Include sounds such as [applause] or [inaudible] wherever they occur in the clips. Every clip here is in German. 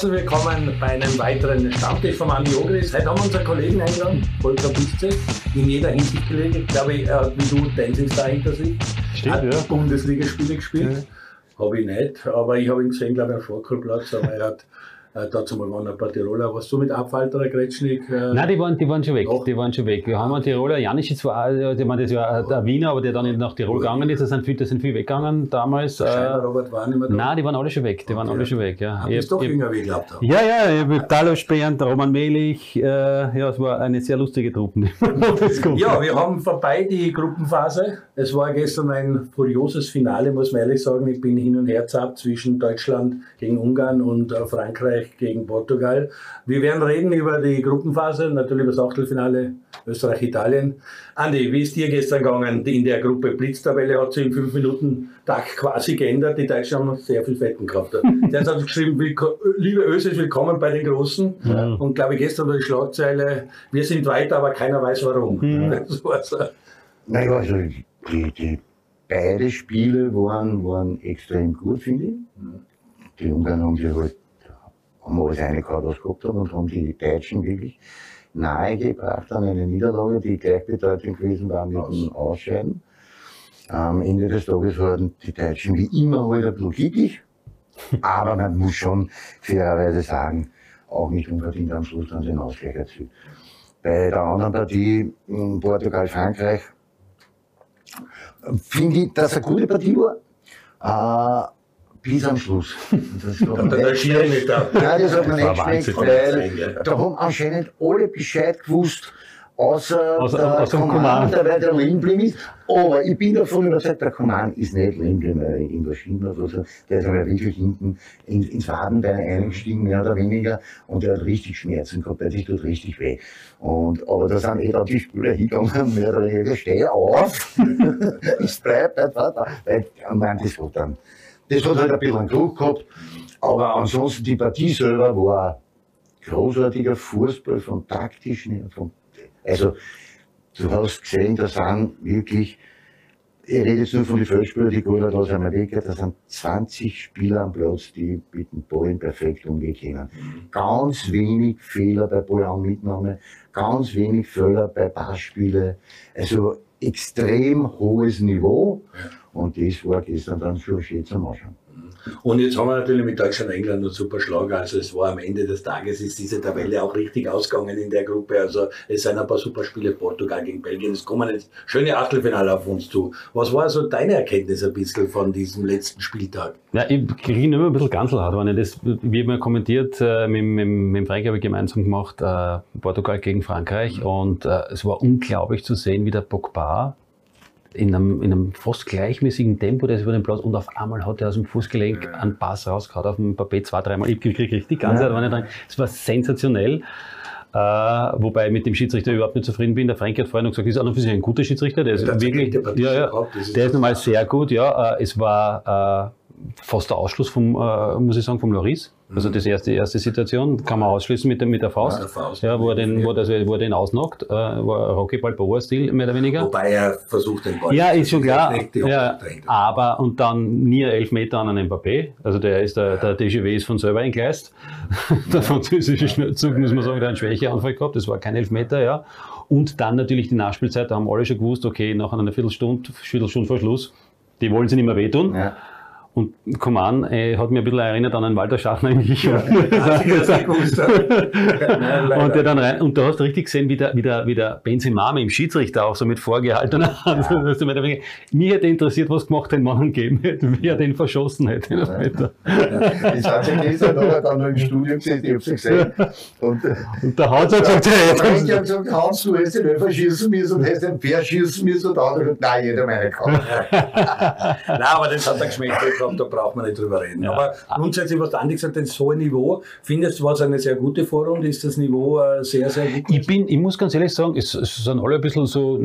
Herzlich willkommen bei einem weiteren Stammtisch von Andi Ogris. Heute haben wir unseren Kollegen eingeladen, Volker Bistze, in jeder Hinsicht. Ich glaube, er hat wie du Dancing Star hinter sich. Stimmt, hat ja. Bundesligaspiele gespielt. Habe ich nicht, aber ich habe ihn gesehen, glaube ich, am Vorkohlplatz. Aber er hat äh, dazu mal waren ein paar Tiroler. Was du mit Abfalter, Gretschnik? Äh, Nein, die waren, die waren schon weg. Doch. Die waren schon weg. Wir haben einen Tiroler, Janisch ist zwar, äh, ich meine, das war der Wiener, aber der dann nach Tirol gegangen ist. Da sind viele, da sind viele weggegangen damals. Scheiner, Äh, Robert war nicht mehr da. nein, die waren alle schon weg. Die waren Okay. alle schon weg, ja. Hab Ich doch ich- jünger, wie geglaubt habe. ja, ja, ich hab Talos Bernd, Roman Melich, äh, ja, es war eine sehr lustige Truppe. [laughs] Ja, wir haben vorbei die Gruppenphase. Es war gestern ein furioses Finale, muss man ehrlich sagen. Ich bin hin und her zappt zwischen Deutschland gegen Ungarn und äh, Frankreich gegen Portugal. Wir werden reden über die Gruppenphase, natürlich über das Achtelfinale Österreich-Italien. Andi, wie ist dir gestern gegangen in der Gruppe? Blitztabelle hat sich in fünf Minuten Tag quasi geändert. Die Deutschen haben noch sehr viel Fetten gehabt. [laughs] Der hat geschrieben, "Willko- liebe Ösis, willkommen bei den Großen. Und glaube ich, gestern war die Schlagzeile, wir sind weiter, aber keiner weiß warum. Das [laughs] war so. Naja, also die, die beide Spiele waren, waren extrem gut, finde ich. Die Ungarn haben sich halt haben alles eine gehabt, was sie gehabt haben und haben die Deutschen wirklich nahegebracht an eine Niederlage, die gleichbedeutend gewesen war mit dem Ausscheiden. Am Ende des Tages waren die Deutschen wie immer halt ein bisschen [laughs] aber man muss schon fairerweise sagen, auch nicht unverdient am Schluss dann den Ausgleich erzielt. Bei der anderen Partie, Portugal-Frankreich, finde ich, dass es eine gute Partie war. Bis am Schluss. Das hat echt Schiri nicht da. Nein, das hat war nicht Wahnsinn. weil da haben anscheinend alle Bescheid gewusst, außer, Außer- der außer Coman, Coman. der geblieben ist. Aber ich bin davon überzeugt, der Coman ist nicht äh, in der Schiene. Also, der ist aber wirklich hinten ins, ins Wadenbein eingestiegen, mehr oder weniger. Und der hat richtig Schmerzen gehabt, der sich tut richtig weh. Und, aber da sind eh dann die Spieler hingegangen, [laughs] mehr oder weniger, steh auf, [laughs] es bleibt einfach da. Weil, ich meine, das hat dann, das hat halt ein bisschen einen Druck gehabt. Aber ansonsten, die Partie selber war großartiger Fußball von taktischen. Von, also, du hast gesehen, da sind wirklich, ich rede jetzt nur von den Feldspielern, die Gola wir weg, da sind 20 Spieler am Platz, die mit dem Ball perfekt umgehen können. Ganz wenig Fehler bei Ballanmitnahme, ganz wenig Fehler bei Passspiele. Also, extrem hohes Niveau. Und das war gestern dann schon schön zum Anschauen. Und jetzt haben wir natürlich mit Deutschland und England einen super Schlag. Also es war am Ende des Tages ist diese Tabelle auch richtig ausgegangen in der Gruppe. Also es sind ein paar super Spiele, Portugal gegen Belgien. Es kommen jetzt schöne Achtelfinale auf uns zu. Was war so deine Erkenntnis ein bisschen von diesem letzten Spieltag? Ja, ich kriege immer ein bisschen Ganselhaut, wenn ich das, wie man kommentiert, äh, mit, mit, mit dem Frank habe ich gemeinsam gemacht, äh, Portugal gegen Frankreich und äh, es war unglaublich zu sehen, wie der Pogba in einem, in einem fast gleichmäßigen Tempo, der ist über den Platz und auf einmal hat er aus dem Fußgelenk einen Pass rausgehauen auf dem Papet zwei, dreimal. Ich kriege richtig die ganze Zeit, dran. Es war sensationell. Äh, wobei ich mit dem Schiedsrichter überhaupt nicht zufrieden bin. Der Frank hat vorhin noch gesagt, ist auch noch für sich ein guter Schiedsrichter. Der ist Der wirklich, Partie ja, ja, ist der ist normal sehr gut, ja. Äh, es war äh, fast der Ausschluss vom, äh, muss ich sagen, vom Loris. Also das erste, erste Situation kann man ausschließen mit, der- mit der Faust. Ja, der Faust. Ja, wo er den, wo, er, wo er den ausnockt, äh, war Rocky Balboa-Stil, mehr oder weniger. Wobei er versucht, den Ball Ja, ist schon klar. Ja, aber und dann nie elf Meter an einen Mbappé. Also der ist der, der DGW ist von selber entgleist. [laughs] Der französische Schnellzug, muss man sagen, der hat einen Schwächeanfall gehabt. Das war kein Elfmeter, ja. Und dann natürlich die Nachspielzeit, da haben alle schon gewusst, okay, nach einer Viertelstunde, Viertelstunde vor Schluss, die wollen sie nicht mehr wehtun. Ja. Und Coman äh, hat mir ein bisschen erinnert an einen Walter Schachner in ich. Ich habe. Leider. Und, der dann rein, und da hast du richtig gesehen, wie der, wie der, wie der Benzema mit dem Schiedsrichter auch so mit vorgehaltener Hand. [laughs] Ja. Mich hätte interessiert, was gemacht den Mann gegeben hätte, wie er den verschossen hätte. Meter. Das hat sich gestern noch, dann noch im Studio gesehen, ich hab's ja gesehen. Und, äh, Und der Haut hat gesagt, hey, hat gesagt, Hans, du hättest den Elfer schießen müssen und hättest den Pferd schießen müssen. Und der andere hat gesagt, nein, jeder meine kann. [laughs] Nein, aber das hat er geschmeckt, ich glaube, da braucht man nicht drüber reden. Ja. Aber grundsätzlich, was der Andi gesagt hat, das hohe Niveau, findest du, war es eine sehr gute Vorrunde? Ist das Niveau äh, sehr, sehr gut? Ich bin, ich muss ganz ehrlich sagen, es, es sind alle ein bisschen so,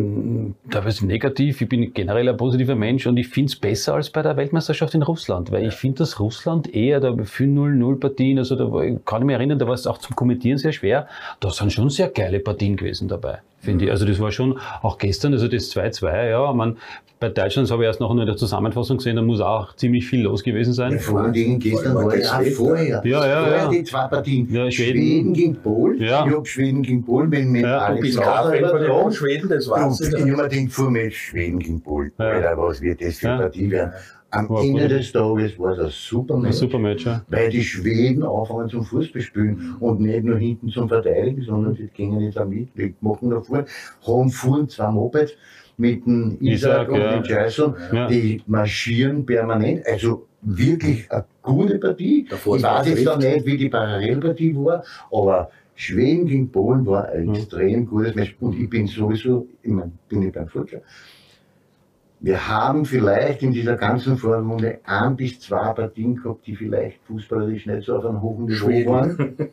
teilweise negativ. Ich bin generell ein positiver Mensch und ich finde es besser als bei der Weltmeisterschaft in Russland, weil ich finde, dass Russland eher da 5-0-0 Partien, also da kann ich mich erinnern, da war es auch zum Kommentieren sehr schwer. Da sind schon sehr geile Partien gewesen dabei. Finde ich. Also das war schon, auch gestern, also das 2-2, ja, man, bei Deutschland habe ich erst noch in der Zusammenfassung gesehen, da muss auch ziemlich viel los gewesen sein. Ja, vor allen Dingen gestern war ja vorher. Ja, ja, vorher ja. die zwei Partien. Ja, Schweden. Schweden gegen Polen. Ja. Ich habe Schweden gegen Polen mit, mit Ja, Alex von übertragen. den Schweden, das war's. Und ich habe mir gedacht, vor mir Schweden gegen Polen. Ja. Alter, was wird das für Ja. eine Partie werden? Am War Ende gut. des Tages war es ein super Ein Match. super Match, ja. Weil die Schweden anfangen zum Fußball spielen und nicht nur hinten zum Verteidigen, sondern die gehen jetzt auch mit, wir machen da vorne, haben vorne zwei Mopeds mit dem Isaac, Isaac, und ja. dem Jason, Ja. die marschieren permanent, also wirklich eine gute Partie. Davor ich weiß jetzt trifft. nicht, wie die Parallelpartie war, aber Schweden gegen Polen war ein Mhm. extrem gutes Match und ich bin sowieso, ich mein, bin ich beim Futscher. Wir haben vielleicht in dieser ganzen Vorrunde ein bis zwei Partien gehabt, die vielleicht fußballerisch nicht so auf einem hohen Niveau waren. [laughs]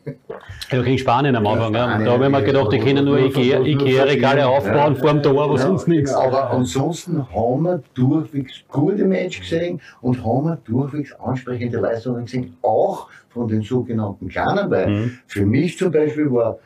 Ja, gegen Spanien am Anfang, ja. Spanien, Da habe ich mir gedacht, die können nur nur- Ikea- nur- nur Ikea-Regale aufbauen Ja. vor dem Tor, aber Ja, sonst nichts. Aber ansonsten haben wir durchwegs gute Match gesehen und haben wir durchwegs ansprechende Leistungen gesehen, auch von den sogenannten Kleinen, weil Mhm. für mich zum Beispiel war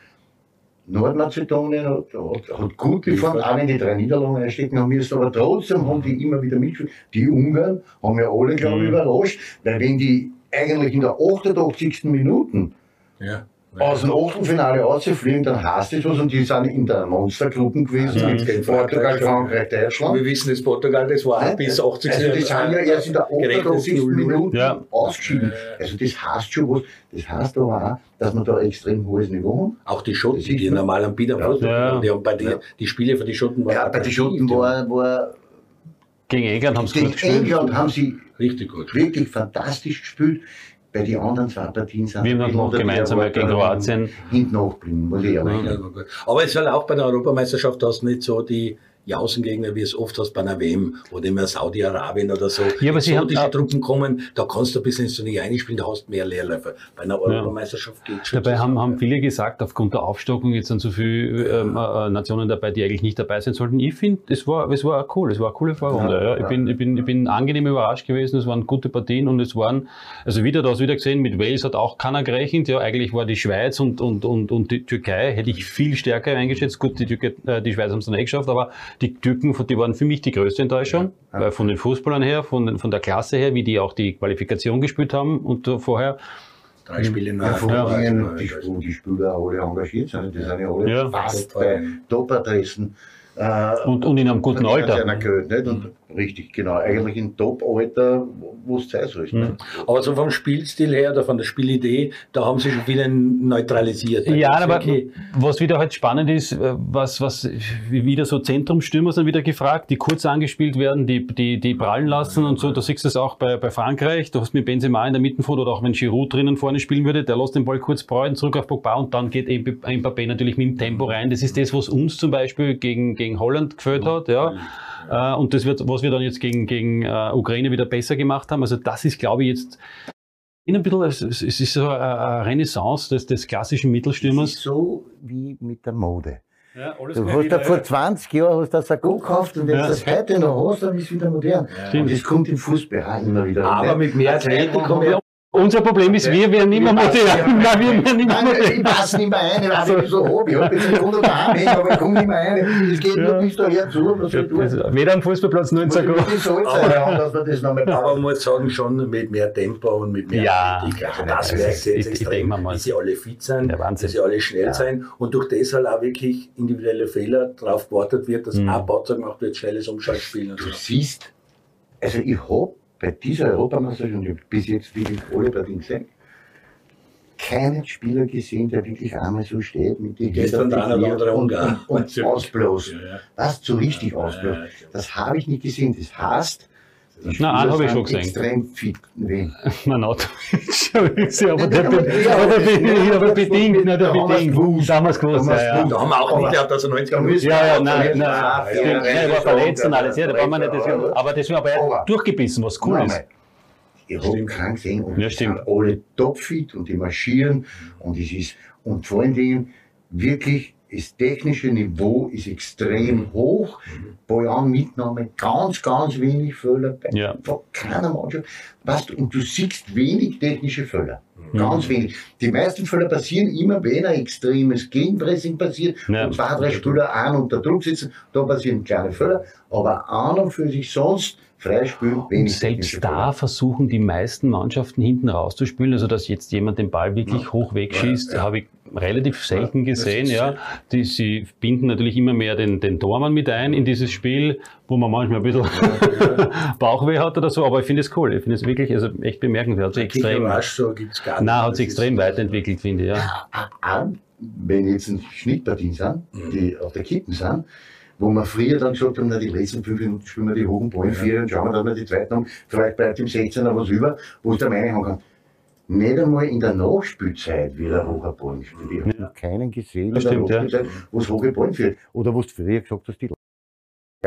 Nordmazedonien hat, hat, hat gut performt, auch wenn die drei Niederlagen einstecken haben müssen, aber trotzdem haben die immer wieder mitgespielt. Die Ungarn haben ja alle, glaube ich, Mhm. überrascht, weil wenn die eigentlich in der 88. Minuten Ja. Aus dem Achtelfinale rausfliegen, dann heißt das was und die sind in der Monstergruppe gewesen Mhm. mit Portugal, Frankreich, Deutschland. Wir wissen, das Portugal, das war Ja, bis 80. Also die sind ja erst in der gerechnet 88. 0-0. Minute Ja. ausgeschieden. Also das heißt schon was. Das heißt aber auch, dass wir da ein extrem hohes Niveau haben. Auch die Schotten, die man. normal am Bieder Ja. Ja. die haben bei die, Ja. die Spiele für die Schotten waren Ja, bei den Schotten war, war Gegen England haben sie gegen gut gespielt. England haben sie die Richtig gut. wirklich fantastisch gespielt. Bei den anderen zwei Partien sind Wir haben noch gemeinsam gegen Kroatien. hinten nachblieben, muss ich ehrlich Ja. Aber es soll auch bei der Europameisterschaft du nicht so die Jausengegner, wie es oft hast bei einer WM oder immer Saudi-Arabien oder so. Ja, aber sie haben- ah. Truppen kommen, da kannst du ein bisschen ins Turnier einspielen, da hast du mehr Leerläufer. Bei einer Europameisterschaft geht schon. Dabei haben, haben viele gesagt, aufgrund der Aufstockung jetzt sind so viele ähm, äh, Nationen dabei, die eigentlich nicht dabei sein sollten. Ich finde, es war, es war cool, es war eine coole Vorrunde. Ja, Ja, Ich, ja. bin, ich, bin, ich bin angenehm überrascht gewesen, es waren gute Partien und es waren, also wieder das wieder gesehen, mit Wales hat auch keiner gerechnet. Ja, eigentlich war die Schweiz und, und, und, und die Türkei, hätte ich viel stärker eingeschätzt. Gut, die, Türkei, äh, die Schweiz haben es dann eh geschafft, aber die Türken, die waren für mich die größte Enttäuschung. Ja. Weil von den Fußballern her, von, von der Klasse her, wie die auch die Qualifikation gespielt haben und äh, vorher. Drei Spiele vor Ja. Ja. Dingen, die, wo die Spieler alle engagiert sind, die sind ja alle Ja. fast bei Top-Adressen. Äh, Und, und in einem guten Alter. Gehört? Und richtig, genau. Eigentlich in Top-Alter, wo es sein soll. Mhm. nicht? Aber so vom Spielstil her oder von der Spielidee, da haben sie schon viele neutralisiert. Ja, aber Okay. was wieder halt spannend ist, äh, was, was wie wieder so Zentrumstürmer sind wieder gefragt, die kurz angespielt werden, die, die, die prallen lassen und so. Du siehst das auch bei, bei Frankreich. Du hast mit Benzema in der Mittenfront oder auch wenn Giroud drinnen vorne spielen würde, der lässt den Ball kurz prallen, zurück auf Pogba und dann geht Mb- Mbappé natürlich mit dem Tempo rein. Das ist das, was uns zum Beispiel gegen, gegen Holland gefällt hat, ja. Äh, Und das wird, was wir dann jetzt gegen, gegen äh, Ukraine wieder besser gemacht haben. Also das ist, glaube ich, jetzt ein bisschen, es es ist so eine- eine Renaissance des, des klassischen Mittelstürmers. so wie mit der Mode. Ja, alles Du hast ja vor 20 Jahren hast das Sakko gekauft und wenn Ja. du das heute noch hast, dann ist es wieder modern. Stimmt. Und das kommt im Fußball auch immer wieder. Aber mit mehr Atletico, mehr Unser Problem ist, wir werden immer modern. Nein, wir werden immer Nein, ich passe nicht mehr ein, ich weiß nicht, so hab. Ich hab jetzt einen Grund daheim hängen, aber ich komme nicht mehr ein. Es geht Ja. nur bis daher zu, was Weder am Fußballplatz noch in Sakko. Aber man muss sagen, schon mit mehr Tempo und mit mehr Ja. Also das ich- jetzt ich extrem, dass sie alle fit sind, Ja, dass sie alle schnell Ja. sein und durch das halt auch wirklich individuelle Fehler drauf gewartet wird, dass Mhm. ein Bauzer gemacht wird, schnelles Umschaltspiel und Du so. siehst, also ich hab bei dieser Europameisterschaft, und bis jetzt wirklich alle Partien gesehen, keinen Spieler gesehen, der wirklich einmal so steht mit den Gestern der eine oder andere und, und, und ausbläst. [laughs] Ja, ja. Was so richtig ausbläst. Das habe ich nicht gesehen. Das heißt, die Na, einen habe ich schon gesehen. extrem fit. Wen? Manautovic, aber der, aber- aber, be- ja, aber bedingt, na, der da haben wir's bedingt. gewusst. Damals gewusst, Da haben ja, wir's ja. Da haben wir auch nicht gehabt, dass er 90 Da Minuten müssen- Ja, ja, nein, nein, Nein, er war verletzt und alles, ja, da war man nicht, aber das war aber er durchgebissen, was cool ist. Ich habe keinen gesehen und Ja, sind alle topfit und die marschieren und es ist, und vor allen Dingen wirklich das technische Niveau ist extrem hoch. Ballanmitnahme, ganz, ganz wenig Fehler bei Ja. von keiner Mannschaft. Weißt, und du siehst wenig technische Fehler. Ganz wenig. Die meisten Fehler passieren immer, wenn ein extremes Gegenpressing passiert Ja. und zwei, drei Spieler an unter Druck sitzen, da passieren kleine Fehler. Aber an und für sich sonst Freispiel, wenig technische Selbst da versuchen die meisten Mannschaften hinten rauszuspielen, also dass jetzt jemand den Ball wirklich hoch wegschießt, habe ich relativ selten gesehen. Ja. Die, sie binden natürlich immer mehr den, den Tormann mit ein in dieses Spiel, wo man manchmal ein bisschen [laughs] Bauchweh hat oder so, aber ich finde es cool. Ich finde es wirklich also echt bemerkenswert. Hat sich extrem, so gibt's gar nicht. nein, hat sich extrem weiterentwickelt, finde ich. Ja. auch, wenn jetzt ein Schnittpartien sind, Mhm. die auf der Kippen sind, wo wir früher dann gesagt haben, na, die letzten fünf Minuten spielen wir die hohen Ballen, vier und schauen wir, dass wir die zweiten haben, vielleicht bleibt im 16er was über, wo es der Meinung haben kann. Nicht einmal in der Nachspielzeit wird ein hoher Ballen gespielt. Ich habe keinen gesehen stimmt, ja. Nachspielzeit, wo es hohe Ballen führt. Oder wo du früher gesagt hast, die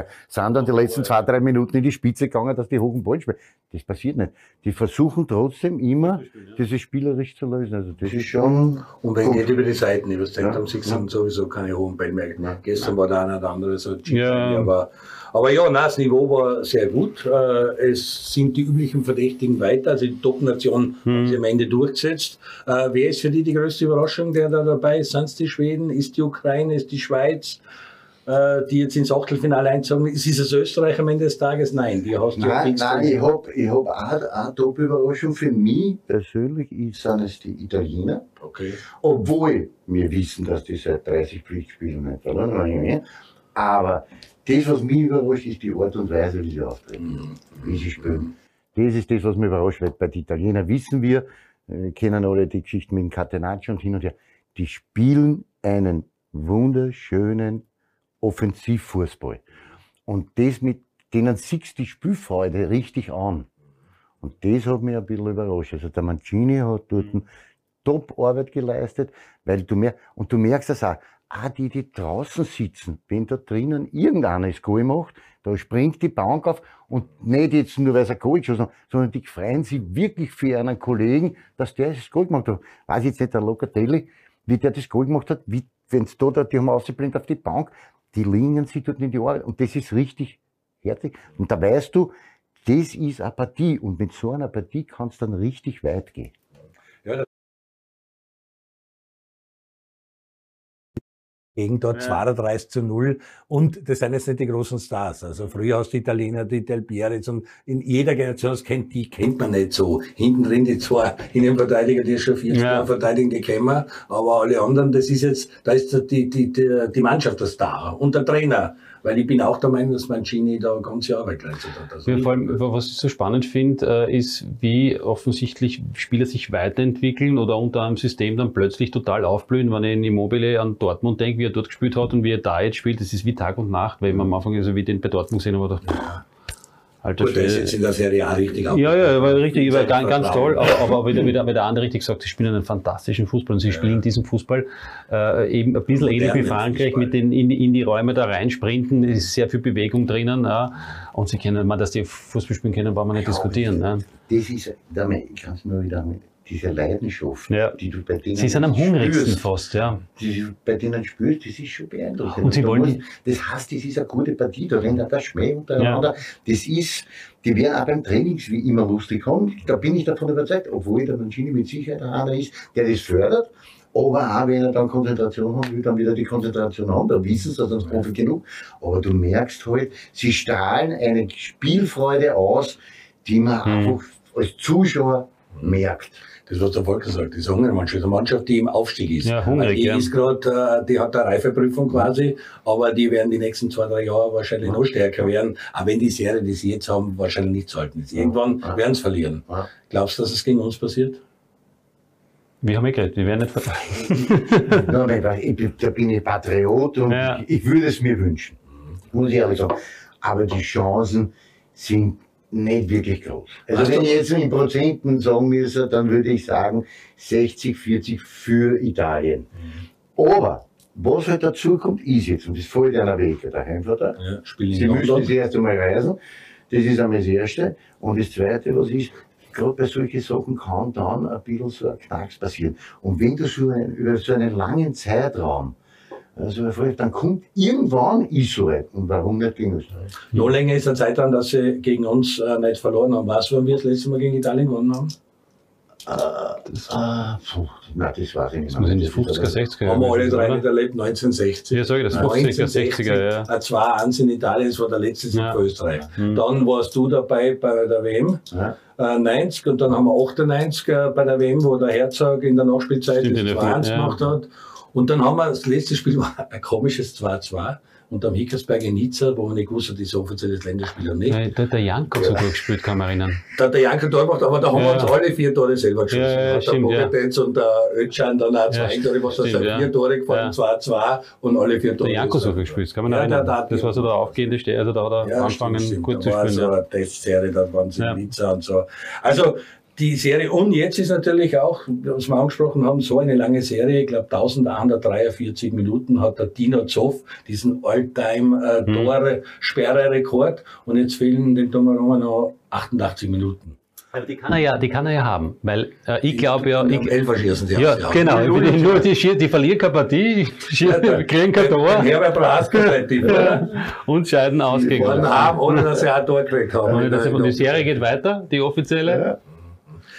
ja, sind dann die letzten zwei, drei Minuten in die Spitze gegangen, dass die hohen Ballen spielen. Das passiert nicht. Die versuchen trotzdem immer, das ist spielerisch zu lösen. Also das ist schon Und wenn nicht über die Seiten, über das Ja. Ja. sind sowieso keine hohen Bälle mehr. Gestern war der eine oder andere so Ja. aber, aber ja, nein, das Niveau war sehr gut. Äh, Es sind die üblichen Verdächtigen weiter, also die Top-Nation haben sich am Ende durchgesetzt. Äh, Wer ist für die die größte Überraschung, der da dabei ist? Sind es die Schweden? Ist die Ukraine? Ist die Schweiz? Äh, Die jetzt ins Achtelfinale einzogen. Ist es Österreich am Ende des Tages? Nein, die hast du Nein, nein, ich habe ich hab auch eine Top-Überraschung für mich persönlich, ist, sind es die Italiener. Okay. Obwohl wir wissen, dass die seit 30 Pflichtspielen nicht verloren haben. Aber das, was mich überrascht, ist die Art und Weise, wie sie auftreten, wie sie spielen. Das ist das, was mich überrascht, weil bei den Italienern wissen wir, äh, wir kennen alle die Geschichten mit dem Catenaccio und hin und her, die spielen einen wunderschönen Offensivfußball. Und das mit denen siehst du die Spielfreude richtig an. Und das hat mich ein bisschen überrascht. Also der Mancini hat dort Top-Arbeit geleistet, weil du mer und du merkst das auch, auch die, die draußen sitzen, wenn da drinnen irgendeiner das Goal macht, da springt die Bank auf und nicht jetzt nur, weil es ein Goal geschossen hat, sondern die freuen sich wirklich für einen Kollegen, dass der das Goal gemacht hat. Weiß jetzt nicht, der Locatelli, wie der das Goal gemacht hat, wie, wenn's da, da, die haben ausgeblendet auf die Bank, die lingen sich dort in die Arbeit und das ist richtig herzig. Und da weißt du, das ist Partie und mit so einer Partie kann es dann richtig weit gehen. Gegentor Ja. 32 zu 0. Und das sind jetzt nicht die großen Stars. Also früher hast du die Italiener, die Del Pieris und in jeder Generation, das kennt, die kennt man nicht so. Hinten drin die zwei [laughs] Innenverteidiger, die schon vier Ja. Verteidigen, die kennen wir. Aber alle anderen, das ist jetzt, da ist die, die, die, die Mannschaft der Star und der Trainer. Weil ich bin auch der Meinung, dass Mancini da ganze Arbeit geleistet hat. Also Ja, vor allem, was ich so spannend finde, äh, ist, wie offensichtlich Spieler sich weiterentwickeln oder unter einem System dann plötzlich total aufblühen. Wenn ich in Immobile an Dortmund denke, wie er dort gespielt hat und wie er da jetzt spielt, das ist wie Tag und Nacht, weil man am Anfang, also wie den bei Dortmund gesehen habe, dachte, alter Gut, der ist in der Serie A richtig Ja, ja, war richtig, war ganz, ganz toll. Aber, aber wie, der, wie, der, wie der andere richtig sagt, sie spielen einen fantastischen Fußball und sie spielen diesen Fußball äh, eben ein bisschen ähnlich wie Frankreich mit den in, die- in die Räume da reinsprinten. Es ist sehr viel Bewegung drinnen. Ja. Und sie können, man, dass die Fußball spielen können, brauchen wir nicht diskutieren. Ne? Das ist, damit, ich kann es nur wieder mit diese Leidenschaft, Ja. die du bei denen Sie sind am hungrigsten spürst, fast, ja. die du bei denen spürst, das ist schon beeindruckend. Und sie wollen muss- die- das heißt, das ist eine gute Partie, da rennt auch der Schmäh untereinander. Das ist, die werden auch beim Trainings wie immer lustig haben. Da bin ich davon überzeugt, obwohl der Mancini mit Sicherheit einer ist, der das fördert. Aber auch wenn er dann Konzentration haben will, dann wieder die Konzentration haben. Da wissen sie, das ist Profi genug. Aber du merkst halt, sie strahlen eine Spielfreude aus, die man Mhm. einfach als Zuschauer merkt. Das, was der Volker sagt, diese Hungermannschaft, eine Mannschaft, die im Aufstieg ist. Ja, hungrig, die ja. ist gerade, äh, die hat eine Reifeprüfung quasi, aber die werden die nächsten zwei, drei Jahre wahrscheinlich noch stärker werden. Aber wenn die Serie, die sie jetzt haben, wahrscheinlich nicht halten. Irgendwann Ja. werden sie verlieren. Ja. Glaubst du, dass es gegen uns passiert? Wir haben ja geredet, wir werden nicht ver- [laughs] Nein, nein, weil ich, bin- da bin ich Patriot und Ja. ich, ich würde es mir wünschen. Muss ich ehrlich sagen. Aber die Chancen sind nicht wirklich groß. Also Weißt wenn ich jetzt in Prozenten sagen müsste, dann würde ich sagen 60, 40 für Italien. Aber was halt dazu kommt, ist jetzt, und das fällt einer weg, der Heimvorteil. Ja, Sie müssen das erst einmal reisen. Das ist einmal das Erste. Und das Zweite, was ist, gerade bei solchen Sachen kann dann ein bisschen so ein Knacks passieren. Und wenn du so einen, über so einen langen Zeitraum Also dann kommt irgendwann Israel. Und warum nicht gegen Österreich? Noch länger ist der Zeit dran, dass sie gegen uns äh, nicht verloren haben. Was, wann wir das letzte Mal gegen Italien gewonnen haben? Das, ah, puh, nein, das weiß ich nicht. Das muss in die 50er, 60er Haben wir alle drei nicht erlebt, 1960. Ja, sag ich das, 50er, 60er, ja. Ein 2-1 in Italien, das war der letzte Sieg Ja. für Österreich. Mhm. Dann warst du dabei bei der WM, Ja. äh, 90 und dann haben wir 98 äh, bei der WM, wo der Herzog in der Nachspielzeit Stimmt, das in der 2-1 ja. gemacht hat. Und dann haben wir, das letzte Spiel war [laughs] ein komisches 2-2 und am Hickersberg in Nizza, wo wir nicht gewusst das ist offizielles Länderspiel oder nicht. Nein, der, der Janko hat so gut gespielt, kann man erinnern. Da hat der Janke Tor gemacht, aber da haben Ja. wir uns alle vier Tore selber geschossen. Ja, ja, hat der stimmt, ja. Und der Ötschan dann auch zwei Ja, Tore, was da stimmt, sind, ja. vier Tore gefallen, 2-2 und alle vier Tore. Der Janko so viel gespielt, kann man Ja, erinnern. der hat- das war so der aufgehende Ste also da hat er Ja, angefangen stimmt, stimmt. gut da zu war spielen. so Ja. eine Testserie, da waren sie Ja. in Nizza und so. Also die Serie, und jetzt ist natürlich auch, was wir angesprochen haben, so eine lange Serie, ich glaube 1143 Minuten hat der Dino Zoff diesen Mhm. All-Time-Tore-Sperre-Rekord und jetzt fehlen dem Donnarumma noch 88 Minuten. Aber die kann er ja, die kann er ja haben, weil äh, ich glaube ja, ich, elf schießen sie ja, aus, genau, Null- die, nur die, schier- die verlieren keine Partie, schier- kriegen kein Tor Herbert Brasker, [laughs] oder? und scheiden aus gegen Waren uns. arm, ohne dass sie auch ein Tor gekriegt haben. Und das- und die Serie geht weiter, die offizielle. Ja.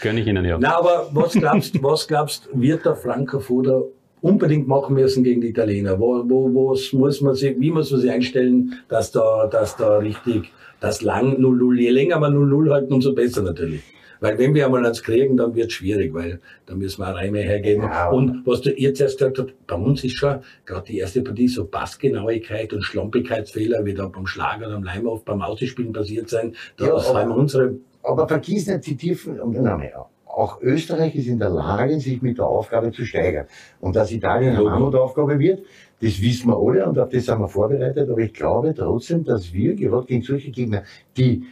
Gönne ich Ihnen ja. Na, aber was glaubst, [laughs] was glaubst, wird der Frankenfurter unbedingt machen müssen gegen die Italiener? Wo, wo, was muss man sich, wie muss man sich einstellen, dass da, dass da richtig, das lang 0-0, je länger wir 0-0 halten, umso besser natürlich. Weil wenn wir einmal eins kriegen, dann wird es schwierig, weil dann müssen wir auch Reime hergeben. Ja. Und was du ihr zuerst gesagt hast, bei uns ist schon gerade die erste Partie so Passgenauigkeit und Schlampigkeitsfehler, wie da beim Schlager oder am Leimhoff beim Ausspielen passiert sein. Da Ja, haben unsere Aber vergiss nicht die Tiefen, nein, auch Österreich ist in der Lage, sich mit der Aufgabe zu steigern. Und dass Italien eine. Mammutaufgabe wird, das wissen wir alle und auf das sind wir vorbereitet. Aber ich glaube trotzdem, dass wir gerade gegen solche Gegner, die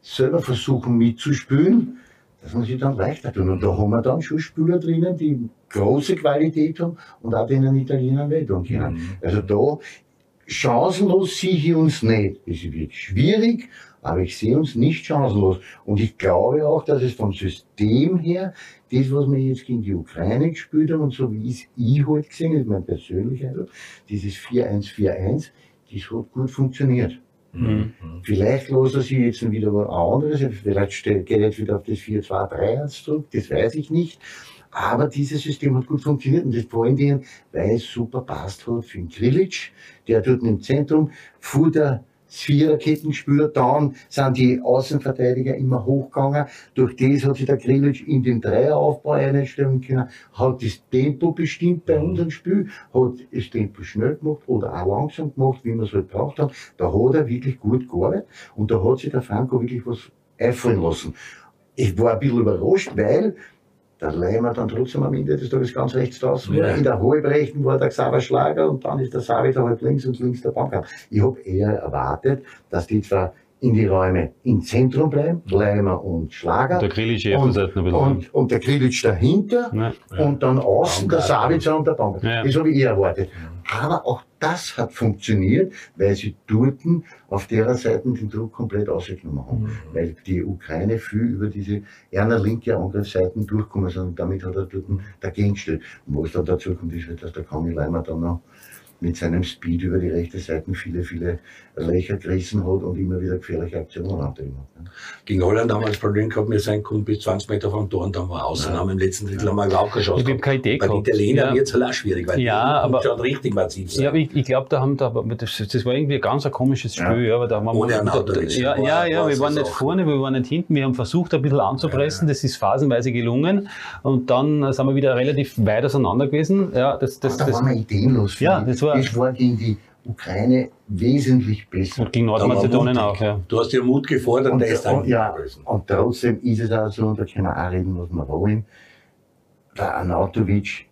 selber versuchen mitzuspülen, dass man sich dann leichter tun. Und da haben wir dann schon Spieler drinnen, die große Qualität haben und auch denen Italienern wehtun können. Also da chancenlos sehe ich uns nicht. Es wird schwierig, aber ich sehe uns nicht chancenlos. Und ich glaube auch, dass es vom System her, das, was wir jetzt gegen die Ukraine gespielt haben und so wie es ich halt gesehen habe, mein persönlicher Eindruck, dieses 4-1-4-1, das hat gut funktioniert. Mhm. Vielleicht lässt er sich jetzt wieder was anderes, vielleicht geht jetzt wieder auf das 4-2-3-1 zurück, das weiß ich nicht. Aber dieses System hat gut funktioniert und das vor allen Dingen, weil es super passt hat für den Grilic, der dort im Zentrum, vor der Viererkettenspieler, dann sind die Außenverteidiger immer hochgegangen. Durch das hat sich der Grilic in den Dreieraufbau einstellen können, hat das Tempo bestimmt bei unserem Spiel, hat das Tempo schnell gemacht oder auch langsam gemacht, wie wir es halt braucht haben. Da hat er wirklich gut gearbeitet und da hat sich der Franco wirklich was einfallen lassen. Ich war ein bisschen überrascht, weil der Leimer dann trotzdem am Ende des Tages ganz rechts draußen. Ja. In der Halbrechten war der Xaver Schlager und dann ist der Savitzer halb links und links der Bankert. Ich habe eher erwartet, dass die zwar in die Räume im Zentrum bleiben, Leimer und Schlager. Der auf der und, Seite ein bisschen. und, und der Grilic dahinter Ja. und dann außen der. Savitzer und der Bankert. Ja. Das habe ich eher erwartet. Aber auch das hat funktioniert, weil sie dort auf der Seite den Druck komplett ausgenommen haben. Mhm. Weil die Ukraine viel über diese eher linke Angriffsseiten durchgekommen sind und damit hat er dort dagegen gestellt. Und was dann dazu kommt, ist halt, dass der Kami Leimer dann noch mit seinem Speed über die rechte Seite viele, viele Löcher gerissen hat und immer wieder gefährliche Aktionen hat. ne? Gegen Holland haben wir das Problem gehabt, wir sein konnten bis 20 Meter vom Tor und dann war außen, haben im letzten Drittel haben wir überhaupt keine Chance Ich habe keine Idee Bei den gehabt. Italienern Ja. wird es halt auch schwierig, weil Ja, die aber- schon richtig massiv sind. Ja, aber ich, ich glaube, da haben da, aber das, das war irgendwie ein ganz ein komisches Ja. Spiel, ja, aber da haben wir Ohne da, Arnautovic. ja, ja, ja, wir waren nicht vorne, wir waren nicht hinten, wir haben versucht, ein bisschen anzupressen, das ist phasenweise gelungen und dann sind wir wieder relativ weit auseinander gewesen. Ja, das, das, da das, waren wir ideenlos. Ja, das war- das war gegen die Ukraine wesentlich besser. und gegen war Nordmazedonien auch, ja. Du hast dir Mut gefordert, Und, der ist und, ja, und trotzdem ist es auch so, und da können wir auch reden, was wir wollen, der Arnautovic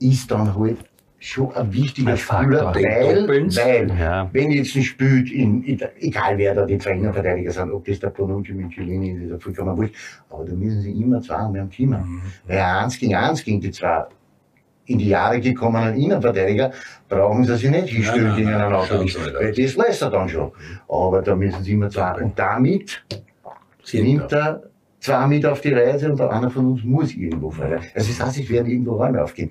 ist dann halt schon ein wichtiger Ein Spieler, Faktor. weil, weil Ja. wenn jetzt ein spielt, in, in, egal wer da die zwei Innenverteidiger sind, ob das der Bonucci mit Cellini ist, ist ja vollkommen wurscht, aber da müssen sie immer zwei haben, wir haben Team. Mhm. Weil eins gegen eins gegen die zwei in die Jahre gekommenen Innenverteidiger brauchen sie sich nicht hinstellen gegen einen halt weil das lässt er dann schon. Aber da müssen sie immer zwei. Und damit nimmt er zwei mit auf die Reise und der einer von uns muss irgendwo fallen. Also das heißt, es werden irgendwo Räume aufgehen.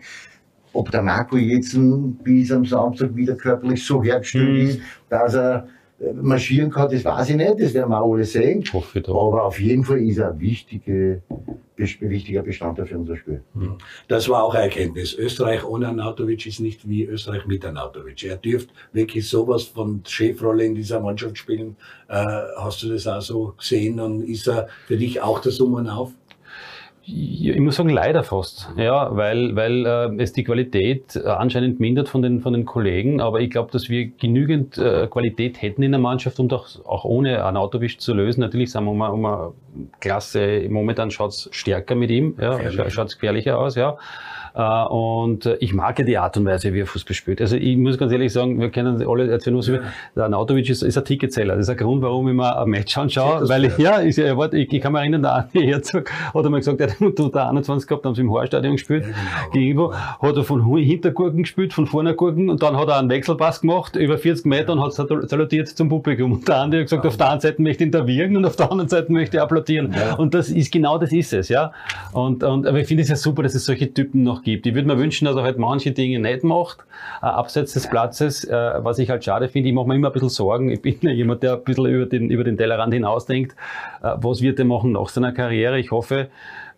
ob der Marco jetzt bis am Samstag wieder körperlich so hergestellt Mhm. ist, dass er marschieren kann, das weiß ich nicht, das werden wir auch alle sehen. Ich hoffe doch. Aber auf jeden Fall ist er ein wichtige, wichtiger Bestandteil für unser Spiel. Das war auch eine Erkenntnis. Österreich ohne Arnautovic ist nicht wie Österreich mit Arnautovic. Er dürfte wirklich sowas von Chefrolle in dieser Mannschaft spielen. Äh, hast du das auch so gesehen und ist er für dich auch der Summen auf? Ich muss sagen, leider fast. Ja, weil, weil äh, es die Qualität äh, anscheinend mindert von den, von den Kollegen. Aber ich glaube, dass wir genügend äh, Qualität hätten in der Mannschaft, um doch auch ohne Arnautovic zu lösen. Natürlich sind wir um, eine- um eine Klasse, momentan schaut's stärker mit ihm, ja, Gefährlich. schaut's gefährlicher aus, ja. Äh, Und äh, ich mag ja die Art und Weise, wie er Fußball spielt. Also ich muss ganz ehrlich sagen, wir kennen alle erzählen uns über, der Arnautovic ist, ist ein Ticketzeller. Das ist ein Grund, warum ich mir ein Match anschaue, weil ich, ja, ich, ich, ich, kann mich erinnern, der Andi Herzog hat einmal gesagt, er hat unter 21 gehabt, haben sie im Horstadion gespielt, Ja, genau. gegenüber, hat er von Hintergurken gespielt, von vorne Gurken und dann hat er einen Wechselpass gemacht, über 40 Meter und hat salu- salutiert zum Publikum. Und der Andi hat gesagt, auf der einen Seite möchte ich wirken und auf der anderen Seite möchte ich applaudieren. Und das ist genau das ist es, ja. Und, und, aber ich finde es ja super, dass es solche Typen noch gibt. Ich würde mir wünschen, dass er halt manche Dinge nicht macht, äh, abseits des Platzes, äh, was ich halt schade finde. Ich mache mir immer ein bisschen Sorgen. Ich bin [laughs] ja jemand, der ein bisschen über den, über den Tellerrand hinausdenkt. Äh, was wird er machen nach seiner Karriere? Ich hoffe,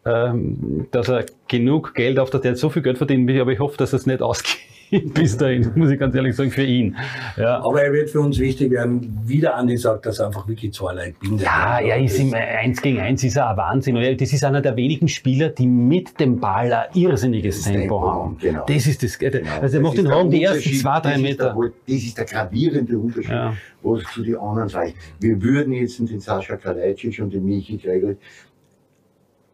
ähm, dass er genug Geld auf der, hat so viel Geld verdient, aber ich hoffe, dass es nicht ausgeht [laughs] bis dahin, muss ich ganz ehrlich sagen, für ihn. Ja. Aber er wird für uns wichtig werden. Wieder Andi sagt, dass er einfach wirklich zwei bindet. Ja, er ist im 1 gegen 1 ist er ein Wahnsinn. Und Das ist einer der wenigen Spieler, die mit dem Ball ein irrsinniges Das Tempo Tempo haben. genau. Das ist das. Genau. Also er macht den Raum der die ersten zwei, drei der- Meter. Das ist der gravierende Unterschied, Ja. was zu den anderen sagt. Wir würden jetzt den Sascha Kalajdzic und den Michi Gregor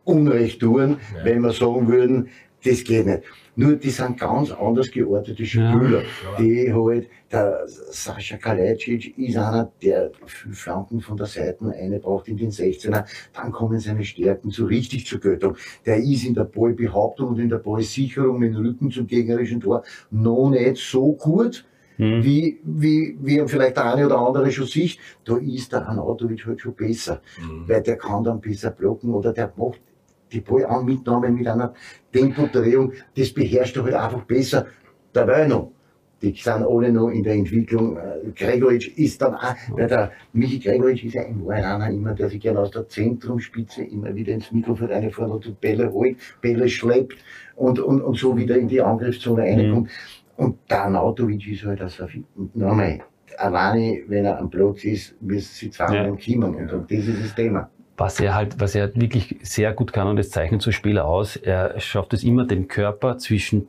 Unrecht tun, Ja. wenn wir sagen würden, das geht nicht. Nur die sind ganz anders geartete Spieler, die halt, der Sascha Kalajdzic ist einer, der Flanken von der Seite eine braucht in den 16er, dann kommen seine Stärken so richtig zur Göttung. Der ist in der Ballbehauptung und in der Ballsicherung mit dem Rücken zum gegnerischen Tor noch nicht so gut, Hm. wie, wie, wie vielleicht der eine oder andere schon sieht. Da ist der Anatovic halt schon besser Mhm. weil der kann dann besser blocken oder der macht die Ballanmitnahme mit einer Tempodrehung, das beherrscht er halt einfach besser. Dabei noch. Die sind alle noch in der Entwicklung. Äh, Gregoritsch ist dann auch, weil der Michi Gregoritsch ist ja in Wahrheit einer immer, der sich gerne aus der Zentrumspitze immer wieder ins Mittelfeld reinfährt und die Bälle holt, Bälle schleppt und, und, und so wieder in die Angriffszone reinkommt. Und der Anatovic ist halt also, nochmal, alleine, wenn er am Platz ist, müssen sie zweimal Ja. kommen. Und, und das ist das Thema. Was er halt, was er wirklich sehr gut kann, und das zeichnet so Spieler aus, er schafft es immer, den Körper zwischen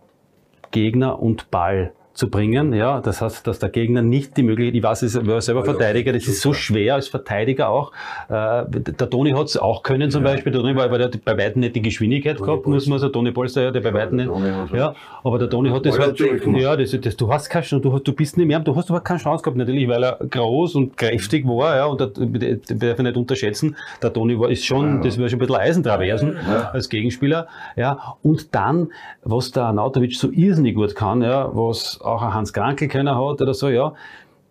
Gegner und Ball zu bringen. Ja, das heißt, dass der Gegner nicht die Möglichkeit, ich weiß, ich war selber Ja, Verteidiger, das ist so schwer als Verteidiger auch. Äh, der Toni hat es auch können zum Ja. Beispiel, der Toni, weil weil der bei weitem nicht die Geschwindigkeit Toni gehabt, muss man sagen, Toni Polster, ja, der bei weitem nicht. Ja, aber der Toni hat das halt, ja, das, das, du hast keine Chance, du, du bist nicht mehr, du hast aber keine Chance gehabt, natürlich, weil er groß und kräftig war, ja, und das darf ich nicht unterschätzen. Der Toni war, ist schon, das war schon ein bisschen Eisentraversen Ja. als Gegenspieler, ja, und dann, was der Anatovic so irrsinnig gut kann, ja, was auch ein Hans Krankel keiner hat oder so, ja,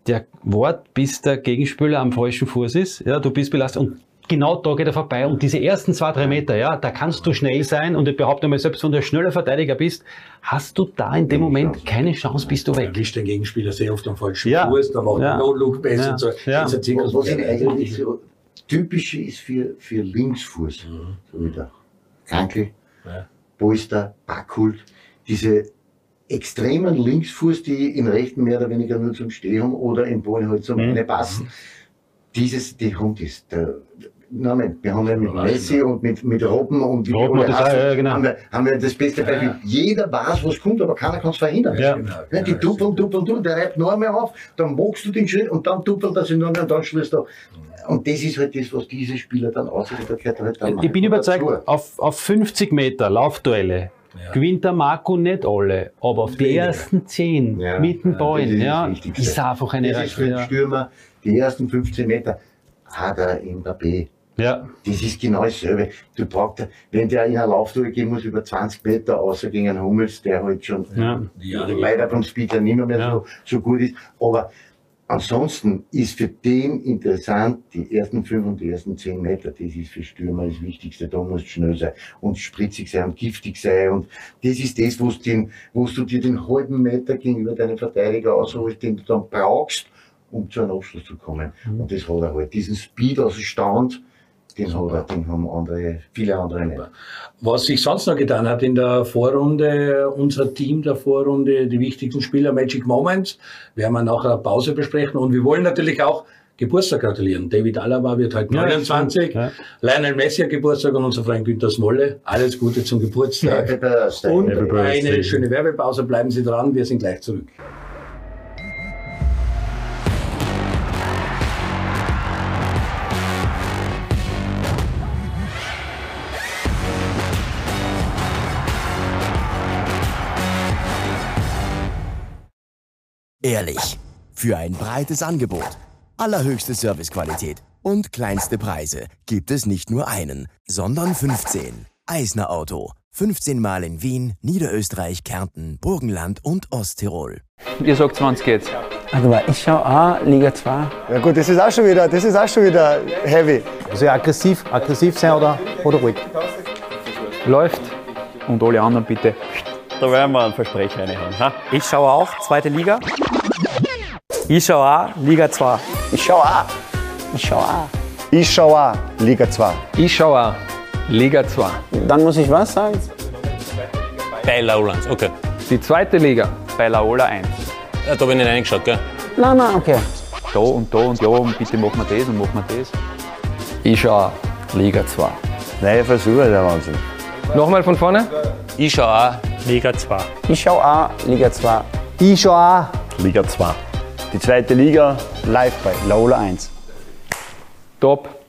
der wartet, bis der Gegenspieler am falschen Fuß ist, ja, du bist belastet und genau da geht er vorbei und diese ersten zwei, drei Meter, ja, da kannst du schnell sein und ich behaupte mal, selbst wenn du ein schneller Verteidiger bist, hast du da in dem Moment keine Chance, bist du weg. erwischt den Gegenspieler sehr oft am falschen Ja. Kurs, da macht Ja. er No-Look besser. Ja. und So. Ja. Was er eigentlich so typisch ist für, für Linksfuß, Mhm. so wie der Krankel, Ja. Polster, Backhult, diese extremen Linksfuß, die im rechten mehr oder weniger nur zum Stehen oder im Ball halt zum Mhm. passen. Dieses, die haben das. Der, Nein, wir haben ja mit. Messi und mit, mit Robben und wie die Robben hat das heißen, ja, genau. haben, wir, haben wir das beste Beispiel. Ja. Jeder weiß, was kommt, aber keiner kann es verhindern. Ja. Genau, Ja, genau, die das duppeln, duppeln, duppeln, der reibt noch einmal auf, dann magst du den Schritt und dann duppelt er sich noch einmal und dann schließt er. Und das ist halt das, was diese Spieler dann da gehört halt dann Ich bin überzeugt, dazu. auf, auf 50 Meter Laufduelle Ja. gewinnt der Marco nicht alle, aber auf die ersten 10 Ja, mit den ja, ist ja, ist einfach eine Das ist für den. Stürmer, die ersten 15 Meter, hat er Mbappé. ja, Das ist genau dasselbe. Du brauchst, wenn der in eine Lauftour gehen muss über 20 Meter, außer gegen einen Hummels, der halt schon ja. Leider vom Speed ja nicht mehr, Ja. so, so gut ist. Aber Ansonsten ist für den interessant, die ersten fünf und die ersten zehn Meter, das ist für Stürmer das Wichtigste, da musst du schnell sein und spritzig sein und giftig sein und das ist das, wo du, den, wo du dir den halben Meter gegenüber deinem Verteidiger ausholst, den du dann brauchst, um zu einem Abschluss zu kommen. Mhm. Und das hat er halt. Diesen Speed aus dem Stand, den, hat er, den haben andere, viele andere nicht. Was sich sonst noch getan hat in der Vorrunde, unser Team der Vorrunde, die wichtigsten Spieler Magic Moments, werden wir nachher Pause besprechen und wir wollen natürlich auch Geburtstag gratulieren. David Alaba wird heute ja, 29. Ja. Lionel Messi hat Geburtstag und unser Freund Günther Smolle. Alles Gute zum Geburtstag. und eine schöne Werbepause. Bleiben Sie dran. Wir sind gleich zurück. Ehrlich. Für ein breites Angebot, allerhöchste Servicequalität und kleinste Preise gibt es nicht nur einen, sondern 15. Eisner Auto. 15 Mal in Wien, Niederösterreich, Kärnten, Burgenland und Osttirol. Ihr sagt, wann es geht. Also ich schaue auch Liga 2. Ja gut, das ist auch schon wieder, das ist auch schon wieder heavy. Also aggressiv, aggressiv sein oder, oder ruhig. Läuft. Und alle anderen bitte da werden wir ein Versprecher reinhauen. Ha? Ich schaue auch, zweite Liga. Ich schaue auch, Liga 2. Ich schaue auch. Ich schaue auch. Ich schaue auch, Liga 2. Ich schaue auch, Liga 2. Dann muss ich was sagen? Bei Lowlands, okay. Die zweite Liga, bei Laola 1. Ja, da bin ich reingeschaut, gell? Nein, nein, okay. Da und da und ja, und bitte machen wir das und machen wir das. Ich schaue auch, Liga 2. Neue Versuche, der Wahnsinn. Nochmal von vorne? Ich schaue auch Liga 2. Ich schaue auch Liga 2. Ich schaue auch Liga 2. Die zweite Liga live bei Laola 1. Top.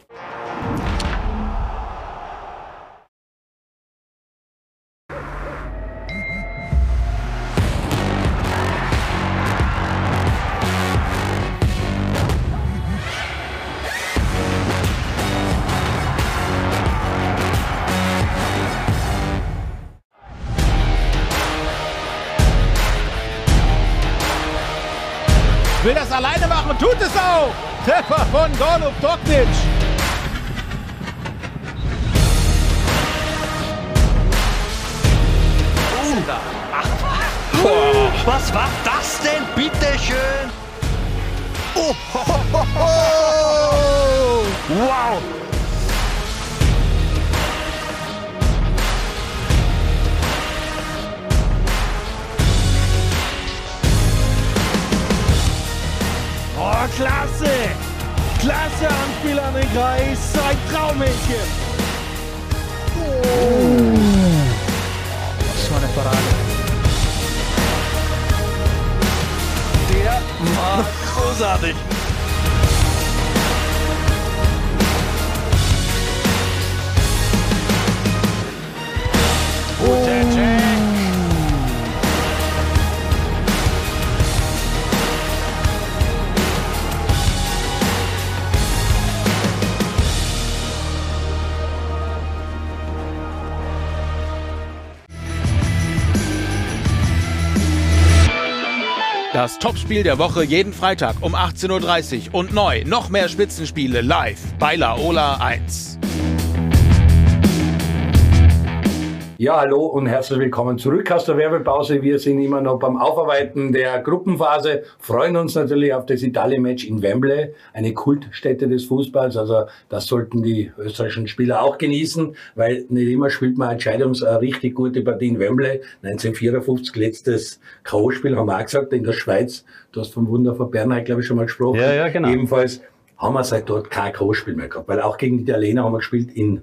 Von Golub Doknic. Den Kreis. Ein Traummädchen. Oh. Das war eine Parade. Der war großartig. Guter Das Topspiel der Woche jeden Freitag um 18.30 Uhr und neu noch mehr Spitzenspiele live bei Laola 1. Ja, hallo und herzlich willkommen zurück aus der Werbepause. Wir sind immer noch beim Aufarbeiten der Gruppenphase, freuen uns natürlich auf das Italien-Match in Wembley, eine Kultstätte des Fußballs. Also das sollten die österreichischen Spieler auch genießen, weil nicht immer spielt man Entscheidungs eine richtig gute Partie in Wembley. 1954, letztes K.O.-Spiel, haben wir auch gesagt, in der Schweiz. Du hast vom Wunder von Bernhard, glaube ich, schon mal gesprochen. Ja, ja, genau. Ebenfalls haben wir seit dort kein K.O.-Spiel mehr gehabt, weil auch gegen die Italiener haben wir gespielt in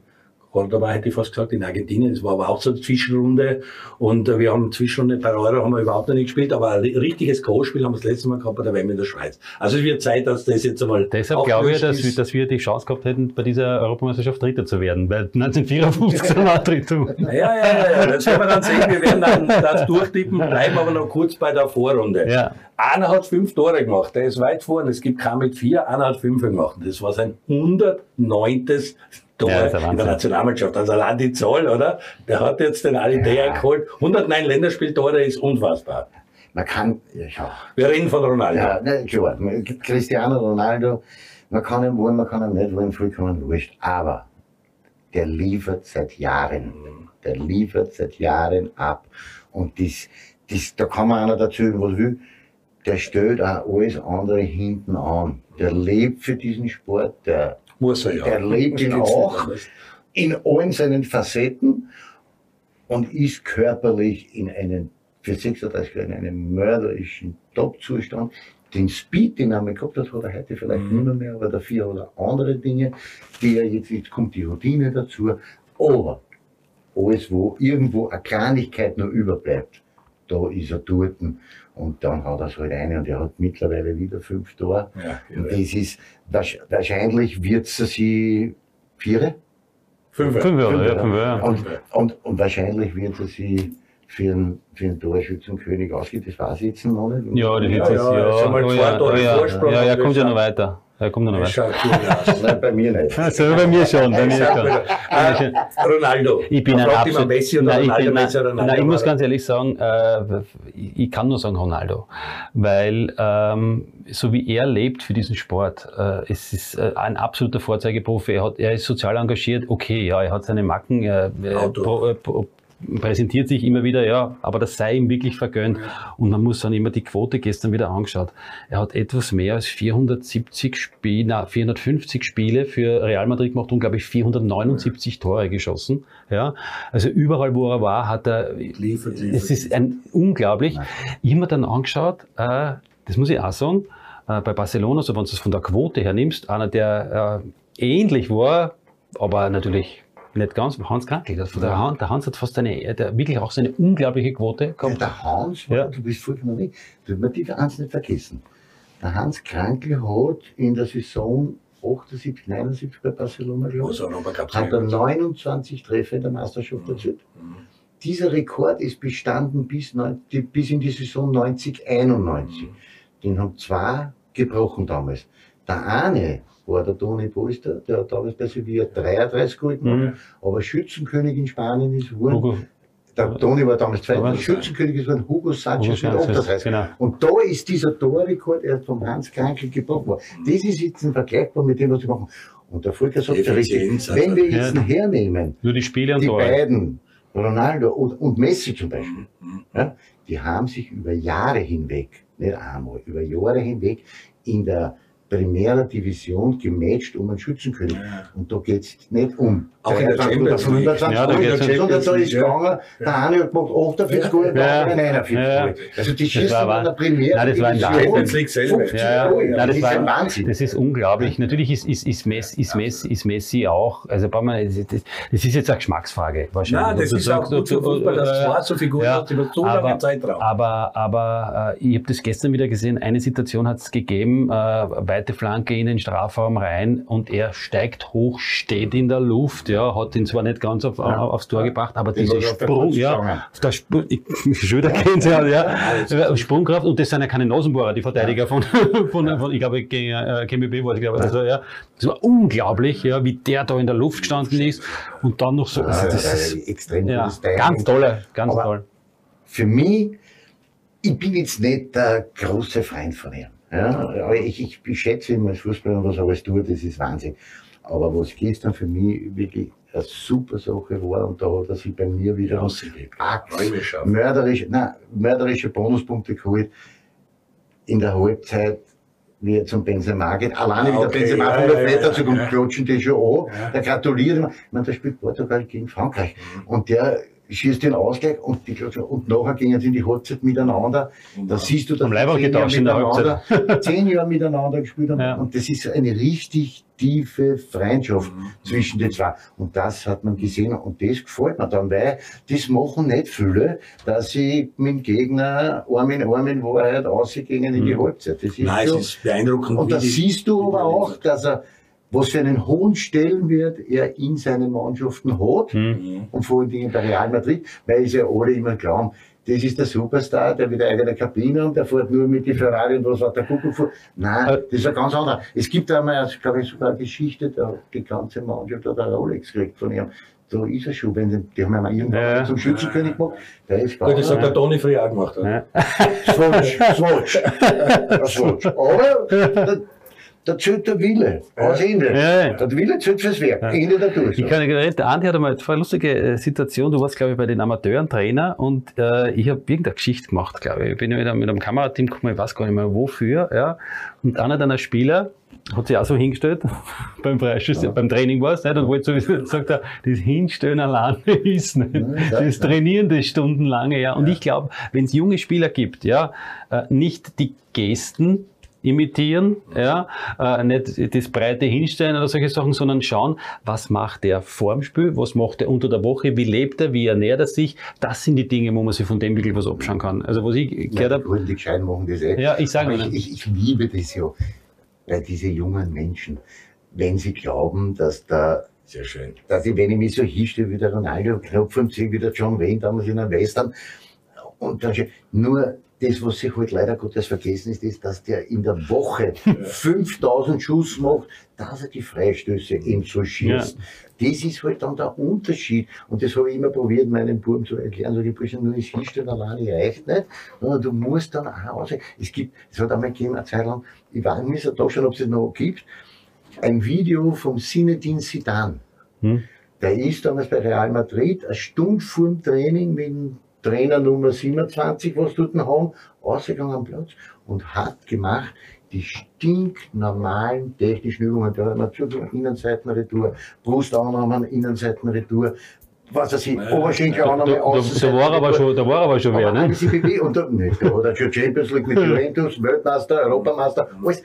Cordoba hätte ich fast gesagt, in Argentinien. Das war aber auch so eine Zwischenrunde. Und äh, wir haben Zwischenrunde bei Euro haben wir überhaupt noch nicht gespielt, aber ein richtiges Co-Spiel haben wir das letzte Mal gehabt bei der WM in der Schweiz. Also es wird Zeit, dass das jetzt einmal. Deshalb glaube ich, dass wir, dass wir die Chance gehabt hätten, bei dieser Europameisterschaft Dritter zu werden, weil 1954 sind wir Dritter. Ja, ja, ja, ja, das werden wir dann sehen. Wir werden dann das durchtippen, bleiben aber noch kurz bei der Vorrunde. Ja. Einer hat fünf Tore gemacht, der ist weit vorne. Es gibt keinen mit vier, einer hat fünf gemacht. Das war sein 109. Tor ja, in der Nationalmannschaft. Also allein die Zahl, oder? Der hat jetzt den Ali ja. geholt. 109 Länderspieltore ist unfassbar. man kann, ja. Wir reden von Ronaldo. Ja, ne, klar. Cristiano Ronaldo, man kann ihn wollen, man kann ihn nicht wollen, vollkommen wurscht. Aber der liefert seit Jahren. Der liefert seit Jahren ab. Und das, das, da kann man einer dazu, was will. Der stellt auch alles andere hinten an. Der lebt für diesen Sport, der, Muss er ja. der lebt ihn auch in allen seinen Facetten und ist körperlich in einem, für 36 Jahre in einem mörderischen Top-Zustand. Den Speed, den er mal gehabt hat, hat er heute vielleicht Mhm. nicht mehr, mehr, aber dafür hat er andere Dinge, die er jetzt, jetzt kommt die Routine dazu. Aber alles, wo irgendwo eine Kleinigkeit noch überbleibt, da ist er dort. Und dann hat er es halt rein und er hat mittlerweile wieder fünf Tore. Ja, Und das ist, wahrsch- wahrscheinlich wird es sie vier? Fünf. Fünf Jahre, ja, fünf Jahre. Und, und, und wahrscheinlich wird er sie für einen, für einen Torschützenkönig ausgehen, das weiß ich jetzt noch nicht. Ja, das ist Ja, jetzt, ja, ja, oh zwei ja, Tore oh ja, Vorsprung, ja, ja, aber kommt ja noch weiter. Er kommt noch schaut aus. Nein, bei mir nicht. Also bei mir schon, bei mir schon. Äh, Ronaldo. Ich bin ein absolut, Messi oder nein, ich, Ronaldo, bin, Messi Ronaldo. nein, ich muss aber- ganz ehrlich sagen, äh, ich, ich kann nur sagen Ronaldo, weil ähm, so wie er lebt für diesen Sport, äh, es ist äh, ein absoluter Vorzeigeprofi. Er, hat, er ist sozial engagiert, okay, ja, er hat seine Macken, er, er Auto. pro, äh, pro, präsentiert sich immer wieder, ja, aber das sei ihm wirklich vergönnt. Und man muss dann immer die Quote gestern wieder angeschaut. Er hat etwas mehr als 470 Spiele, na, 450 Spiele für Real Madrid gemacht und, glaube ich, 479 Tore geschossen. Ja, also überall, wo er war, hat er, Liefert, liefert. es ist ein unglaublich. Mir dann angeschaut, äh, das muss ich auch sagen, äh, bei Barcelona, so wenn du es von der Quote her nimmst, einer, der äh, ähnlich war, aber natürlich nicht ganz, Hans Krankel. Der, der, Hans, der Hans hat fast eine, der, wirklich auch seine unglaubliche Quote Ja, gehabt. der Hans, Ja. du bist vollkommen recht, du man die eins nicht vergessen. Der Hans Krankel hat in der Saison 78, 79 bei Barcelona, glaube ich, hat er sein. 29 Treffer in der Meisterschaft Mhm. erzielt. Dieser Rekord ist bestanden bis, bis in die Saison 90, 91. Mhm. Den haben zwei gebrochen damals. Der eine war der Toni Polster, der hat damals bei Sevilla 33 geholt, Mhm. aber Schützenkönig in Spanien ist geworden. Hugo, Der Toni war damals zweiter, Schützenkönig ist geworden, Hugo Hugo Sanchez mit Sanchez, 38. genau. Und da ist dieser Torrekord erst vom Hans Krankel gebrochen worden. Das ist jetzt ein vergleichbar mit dem, was sie machen. Und der Volker sagt ja richtig, also. wenn wir jetzt Ja. hernehmen, nur die Spiele und die Tore. beiden, Ronaldo und, und Messi zum Beispiel, Mhm. ja, die haben sich über Jahre hinweg, nicht einmal, über Jahre hinweg in der Primera Division gematcht um einen Schützenkönig. Und da geht es nicht um Auch in der 23 oder Champions League. 25 Ja, da geht's sondern da ist Ja. gegangen, der eine hat gemacht 48 Tore, der Ja. andere 49 Ja. Tore. Also die schießen in der wahr. Primera Nein, das war ein Division Champions League selber. 50 Ja, ja. Tore. Nein, das das, ist war, ein Wahnsinn. das ist unglaublich. Natürlich ist, ist, ist, Messi, ist, Messi, ist Messi auch, also das, ist jetzt eine Geschmacksfrage wahrscheinlich. Nein, das ist auch gut für Fußball, dass äh, so Figuren ja, hat über so aber- lange Zeitraum. Aber, aber äh, ich habe das gestern wieder gesehen, eine Situation hat es gegeben, äh, weite Flanke in den Strafraum rein und er steigt hoch, steht in der Luft, ja, hat ihn zwar nicht ganz auf, aufs Tor gebracht, aber Den diese hat er auf der Sprung, ja, der Sp ich, schon wieder kennt ja, ja, Sprungkraft und das sind ja keine Nasenbohrer, die Verteidiger von, [laughs] von, von, ich glaube, gegen äh, KMB war es, glaube ich, also, ja, das war unglaublich, ja, wie der da in der Luft gestanden ist und dann noch so, also, Ja, das ja, ist, extrem ja, ganz tolle, ganz Aber- toll. für mich, ich bin jetzt nicht der große Freund von ihm. Ja, aber ich, ich, ich schätze ihn als Fußballer und was er alles tut, das ist Wahnsinn. Aber was gestern für mich wirklich eine super Sache war, und da hat er sich bei mir wieder. Axt, mörderische, nein, mörderische Bonuspunkte geholt in der Halbzeit, wie er zum Benzema geht. Alleine Ah, wie der okay, Benzema ja, von der ja, dazu kommt, ja. klotschen die schon an. Ja. Der gratuliert. Ich meine, der spielt Portugal gegen Frankreich. Mhm. Und der schießt den Ausgleich und, die, und nachher gingen sie in die Halbzeit miteinander. Da siehst du, dass die zehn Jahre der miteinander- [laughs] zehn Jahre miteinander gespielt haben. Ja. Und das ist eine richtig tiefe Freundschaft Mhm. zwischen den zwei. Und das hat man gesehen und das gefällt mir dann, weil das machen nicht viele, dass sie mit dem Gegner Arm in Arm in Wahrheit ausgehen in die Mhm. Halbzeit. Das ist Nein, es so. ist beeindruckend. Und da siehst du aber auch, dass er, was für einen hohen Stellenwert er in seinen Mannschaften hat. Hm. Und vor allen Dingen bei Real Madrid, weil es ja alle immer glauben, das ist der Superstar, der mit einer Kabine und der fährt nur mit die Ferrari und was hat der Kuckuck vor. Nein, Äh. das ist ein ganz anderer. Es gibt einmal, glaube ich, sogar eine Geschichte, da hat die ganze Mannschaft hat eine Rolex gekriegt von ihm. so ist es schon. Wenn die, die haben ja mal irgendwann Ja. zum Schützenkönig gemacht. Der ist Gut, das hat der. Toni früher auch gemacht. Swatch, Swatch. [laughs] Swatch. Aber [laughs] da, zählt der Wille. Aus Ende. Ja, ja. Der Wille zählt fürs Werk. Ende der Durchsage. Ich kann mich erinnern, der Andi hat einmal eine lustige äh, Situation. Du warst, glaube ich, bei den Amateuren Trainer und äh, ich habe irgendeine Geschichte gemacht, glaube ich. Ich bin ja mit einem, mit einem Kamerateam gekommen, ich weiß gar nicht mehr wofür. Ja. Und einer deiner Spieler hat sich auch so hingestellt, [laughs] beim Freischuss, beim Training war es nicht, und wollte sowieso, [laughs] sagt er, das Hinstellen alleine [laughs] ist nicht. Das Trainieren das stundenlange, ja. Und ich glaube, wenn es junge Spieler gibt, ja, äh, nicht die Gesten imitieren, ja, äh, nicht das breite Hinstellen oder solche Sachen, sondern schauen, was macht der vorm Spiel, was macht er unter der Woche, wie lebt er, wie ernährt er sich. Das sind die Dinge, wo man sich von dem wirklich was abschauen kann. Also was ich gehört Ja, habe, gut, die Gescheiten machen das eh. Ja, ich sage ich, ich, ich liebe das ja bei diesen jungen Menschen, wenn sie glauben, dass da, Sehr schön. dass ich, wenn ich mich so hinstelle wie der Ronaldo, Knopf und sehe wie der John Wayne damals in einem Western, und dann nur das, was sich halt leider Gottes vergessen ist, ist, dass der in der Woche [laughs] 5000 Schuss macht, dass er die Freistöße eben so schießt. Das ist halt dann der Unterschied. Und das habe ich immer probiert, meinen Buben zu erklären. So, die Burschen, nur das Hinstellen alleine reicht nicht, sondern du musst dann auch aussehen. Es gibt, es hat einmal gegeben, eine Zeit lang, ich weiß nicht, da schon, ob es es noch gibt, ein Video vom Sinedin Sidan. Hm? Der ist damals bei Real Madrid eine Stunde vor dem Training mit dem Trainer Nummer 27, was dort haben, ausgegangen am Platz und hat gemacht die stinknormalen technischen Übungen. Da hat man Innenseitenretour, Brustannahmen, Innenseitenretour, was weiß ich, Oberschenkelannahme, da, da, da war aber schon, da war aber schon wer, ne? und da, nicht, da hat er schon Champions League mit [laughs] Juventus, Weltmeister, Europameister, alles.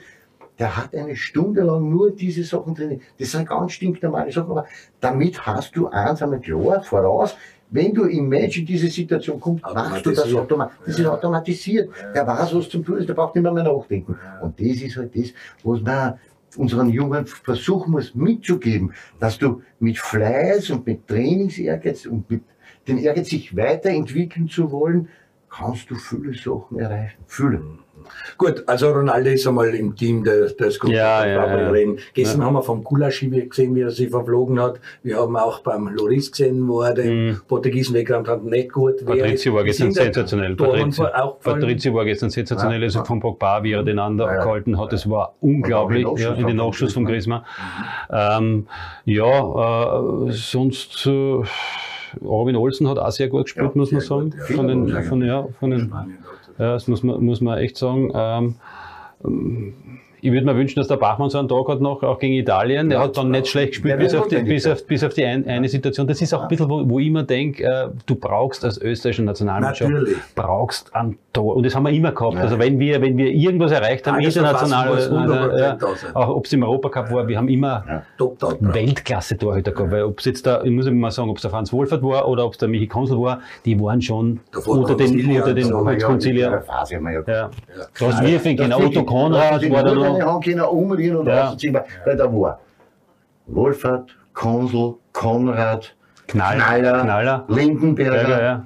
Der hat eine Stunde lang nur diese Sachen drin. Das sind ganz stinknormale Sachen, aber damit hast du eins einmal klar voraus, wenn du im Match in diese Situation kommst, machst du das automatisch. Das ist automatisiert. Der weiß, was zum tun ist, der braucht nicht mehr, mehr nachdenken. Und das ist halt das, was man unseren Jungen versuchen muss mitzugeben, dass du mit Fleiß und mit Trainingsehrgeiz und mit dem Ehrgeiz, sich weiterentwickeln zu wollen, kannst du viele Sachen erreichen. Viele. Gut, also Ronaldo ist einmal im Team des, des. Ja, ja, ja. reden. Gestern Ja. haben wir vom Gulaschi gesehen, wie er sich verflogen hat. Wir haben auch beim Loris gesehen, wo er den Mhm. Portugiesen weggerammt hat. Nicht gut. Patrizio war gestern sensationell. Patrizio, war gestern sensationell, also von Pogba, wie er den anderen gehalten hat, das war unglaublich, in ja, in den den Nachschuss von Griezmann. Ähm, ja, äh, sonst äh, Robin Olsen hat auch sehr gut gespielt, Ja, muss man sagen. gut, ja. Von den, von, ja, von den, das muss man, muss man echt sagen. Ähm, ich würde mir wünschen, dass der Bachmann so einen Tag hat noch, auch gegen Italien. Der hat dann nicht schlecht gespielt, bis auf, die, bis, auf, bis auf die ein, eine Situation. Das ist auch ein bisschen, wo, wo ich immer denke, äh, du brauchst als österreichische Nationalmannschaft, Natürlich. brauchst ein Tor. Und das haben wir immer gehabt. Also wenn wir, wenn wir irgendwas erreicht haben, Tagesverfassung international, muss 100% äh, auch ob es im Europacup war, wir haben immer. Weltklasse-Torhüter gehabt. Weil ob es jetzt da, ich muss immer mal sagen, ob es der Franz Wohlfahrt war oder ob es der Michi Konsel war, die waren schon Davor unter den, unter den So haben wir ja in der Conciliar. Phase haben wir ja Ja. Du hast Wirfing, Das genau, wirklich- Otto Konrad das war da Eine Hand können umrühren und Ja. rausziehen, weil da war Wohlfahrt, Konsul, Konrad, Knall, Knaller, Knaller. Lindenberger. Ja, ja.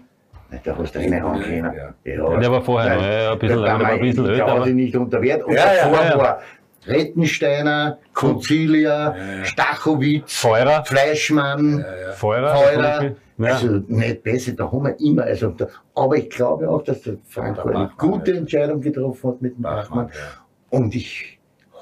Da hast du eine Hand können. Ja. Der war vorher noch, ja, ja, ein bisschen, der der war ein bisschen älter, aber- Ich nicht unter Wert. Und Ja, ja, davor ja. war Rettensteiner, Concilia, Stachowitz, Feurer, Fleischmann, Feurer, Feurer. Ja. Also nicht besser, da haben wir immer. Also, da, aber ich glaube auch, dass der Frank eine gute Entscheidung getroffen hat mit dem Bachmann. Und ich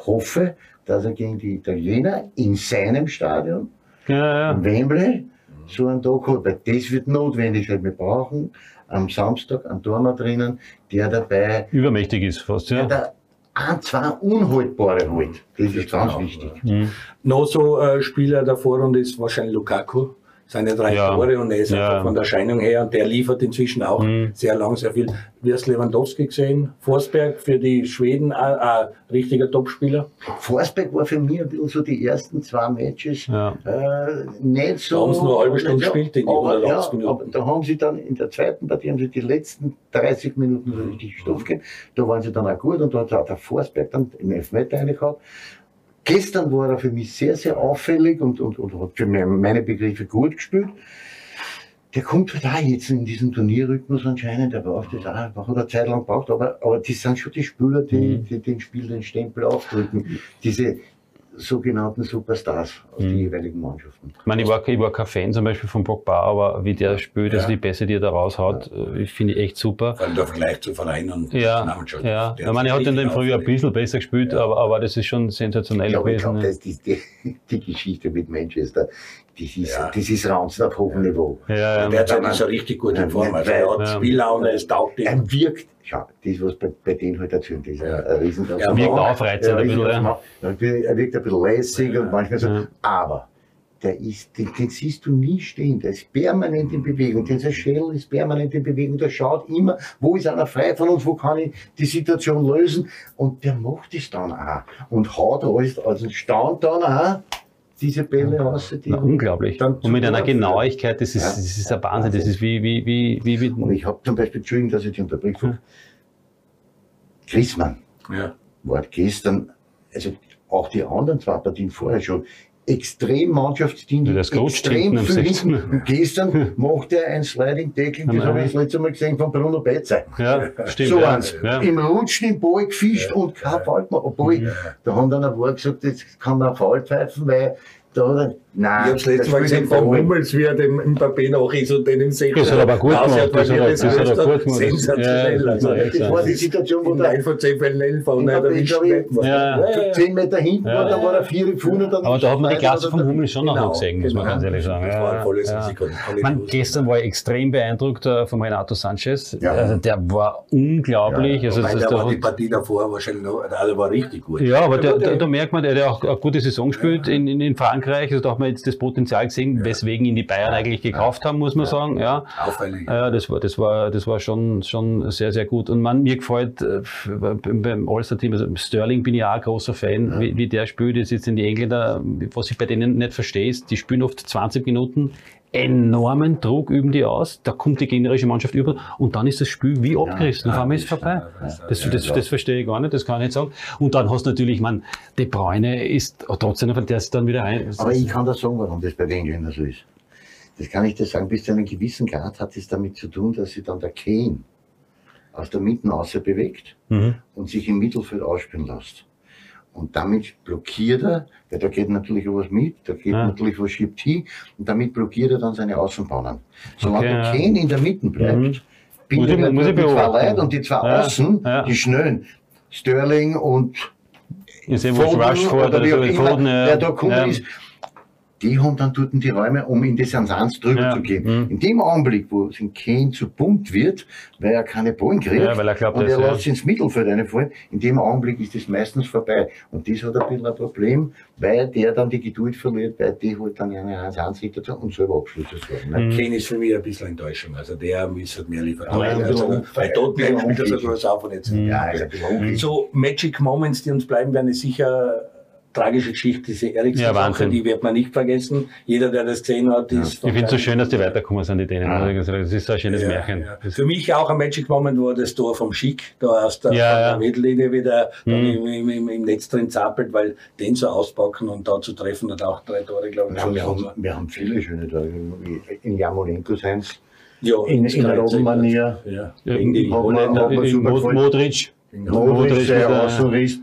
hoffe, dass er gegen die Italiener in seinem Stadion, ja, ja. in Wembley, so einen Tag hat. Weil das wird notwendig sein. Wir brauchen am Samstag einen Tormann drinnen, der dabei Übermächtig ist fast, der ja. da ein, zwei Unhaltbare holt. Das ist ganz wichtig. Mhm. Noch so äh, Spieler der Vorrunde ist wahrscheinlich Lukaku. Seine drei Ja. Tore und er ist Ja. einfach von der Erscheinung her und der liefert inzwischen auch Mhm. sehr lang, sehr viel. Wie hast Lewandowski gesehen? Forsberg für die Schweden ein, ein richtiger Topspieler. Forsberg war für mich ein bisschen so die ersten zwei Matches Ja. äh, nicht so. Da haben sie nur eine halbe Stunde gespielt, in die aber, 180 ja, Minuten. aber da haben sie dann in der zweiten Partie haben sie die letzten 30 Minuten so richtig Stoff gegeben. Da waren sie dann auch gut und da hat auch der Forsberg dann den Elfmeter reingehauen. Gestern war er für mich sehr, sehr auffällig und, und, und hat für meine Begriffe gut gespielt. Der kommt halt auch jetzt in diesen Turnierrhythmus anscheinend, der braucht das auch, hat eine Zeit lang gebraucht, aber, aber das sind schon die Spieler, die, Mhm. die den Spiel den Stempel aufdrücken. Diese sogenannten Superstars aus Mhm. den jeweiligen Mannschaften. Ich meine, ich war, ich war kein Fan zum Beispiel von Pogba, aber wie der spielt, also Ja. die Pässe, die er da raushaut, äh, ich finde ich echt super. Vor allem der Vergleich zu Verein und Ja, Nationalmannschaft. ja. Der Ich meine, er hat in dem Frühjahr ein bisschen besser gespielt, aber, aber das ist schon sensationell Ja, ich gewesen. glaube, das ist die, [laughs] die Geschichte mit Manchester, das ist, Ja. das ist Ranzen auf hohem Niveau. Ja, ja, Derzeit Ja, ist er richtig gut ja, in Form. Also ja, er hat ja. Spiellaune, es taugt ihm. Er wirkt, schau, das, was bei, bei denen halt erzählt ist, Ja. ein Riesengroßer Er wirkt aufreizend ein bisschen, ja. Er wirkt ein bisschen lässig und manchmal so, Ja. aber der ist, den, den siehst du nie stehen, der ist permanent in Bewegung, dieser Shell ist permanent in Bewegung, der schaut immer, wo ist einer frei von uns, wo kann ich die Situation lösen und der macht es dann auch und haut alles, also staunt dann auch diese Bälle raus, die Na, unglaublich. dann Und mit einer. Genauigkeit, das ist, Ja. das ist ein Wahnsinn. Das ist wie, wie, wie, wie, wie Und ich habe zum Beispiel, Entschuldigung, dass ich dich unterbreche, Griezmann Ja. war gestern, also auch die anderen zwei Partien vorher schon, extrem Ja, rutscht extrem viel 16. hinten. Und gestern macht er ein Sliding Tackling, das Ja, habe ja. ich das letzte Mal gesehen von Bruno Betze. ja, stimmt. so ja. eins. Ja. Im Rutschen im Ball gefischt und kein Foul gemacht. Obwohl, da haben dann ein paar gesagt, jetzt kann man Foul pfeifen, weil da hat er, nein. Ich habe das letzte Mal gesehen Ball. Hummels, wie er dem Mbappé nach ist und den im Sechser. Das hat er aber gut gemacht. Das weil hat er er- das hat er gelöst gut hat. gemacht. Sensationell. Ja, also, das das Das war die Situation, wo der von zehn Fällen Elfer und Ich er hat glaub, erwischt. ich glaub, Ja. so zehn Meter hinten Ja. war, da war er vier vorne. Dann Aber da hat man die Klasse von Hummel. Hummel schon noch Genau, gesehen, muss man genau. ganz ehrlich sagen. Das war ein volles Risiko, gestern war ich extrem beeindruckt äh, von Renato Sanchez. Ja. Also der war unglaublich. also, der war die Partie davor wahrscheinlich noch, also war richtig gut. ja, aber da, merkt man, der hat auch eine gute Saison gespielt in, in, in Frankreich. Also da hat man jetzt das Potenzial gesehen, weswegen ihn die Bayern eigentlich gekauft haben, muss man sagen. Ja. Auffällig. Ja, das war, das war, das war schon, schon sehr, sehr gut. Und man, mir gefällt äh, beim, beim All-Star-Team, also Sterling bin ich auch ein großer Fan, wie, wie der spielt. Ist jetzt in die Engländer, was ich bei denen nicht verstehe, ist, die spielen oft 20 Minuten enormen Druck üben die aus, da kommt die gegnerische Mannschaft über und dann ist das Spiel wie abgerissen. Auf einmal ist es vorbei. Das, das, das verstehe ich gar nicht, das kann ich nicht sagen. Und dann hast du natürlich, man, De Bruyne ist trotzdem, der ist dann wieder rein. Aber ich kann das sagen, warum das bei den Engländern so ist. Das kann ich dir sagen, bis zu einem gewissen Grad hat es damit zu tun, dass sich dann der Kane aus der Mitte außer bewegt Mhm. und sich im Mittelfeld ausspielen lässt. Und damit blockiert er, weil da geht natürlich was mit, da geht Ja. natürlich was schiebt hin, und damit blockiert er dann seine Außenbahnen. Solange Okay, der ja. Kane in der Mitte bleibt, Mhm. ich- er ich die zwei. Leute und die zwei Ja, Außen, die schnellen, Sterling und Foden oder wie auch immer, der da gekommen ist, die haben dann dort die Räume, um in das Ansatz drüber Ja. zu gehen. Mhm. In dem Augenblick, wo es in Kane zu bunt wird, weil er keine Ballen kriegt Ja, weil er glaubt, und er lässt sich ins Mittelfeld reinfallen, in dem Augenblick ist das meistens vorbei. Und das hat ein bisschen ein Problem, weil der dann die Geduld verliert, weil die halt dann eine 1-1-Situation und selber Abschlüsse sorgen. Ne? Mhm. Kane ist für mich ein bisschen Enttäuschung. Also der müsste mehr liefern. Aber also, bei Tottenham spielt er sogar auf und jetzt. Mhm. Ja, ist ein bisschen unglücklich. So Magic Moments, die uns bleiben, werden ist sicher tragische Geschichte, diese Ja, Ericsson-Sache, Wahnsinn. die wird man nicht vergessen. Jeder, der das gesehen hat, ist Ich finde es so schön, dass die weiterkommen sind, die Dänen. Ja. Also, Das ist so ein schönes Ja, Märchen. ja. Für mich auch ein Magic Moment war das Tor vom Schick, da aus der, Ja, ja. der Mittellinie wieder Mhm. im, im, im Netz drin zappelt, weil den so auspacken und da zu treffen hat auch drei Tore, glaube ich. Ja, schon wir, haben, wir haben viele schöne Tage. In Jamolenko seins, ja, in, in ich Robbenmanier. Ja, Ja, gegen die hat man- Holländer. hat man In super Modric, Modric der wieder- Außenriss,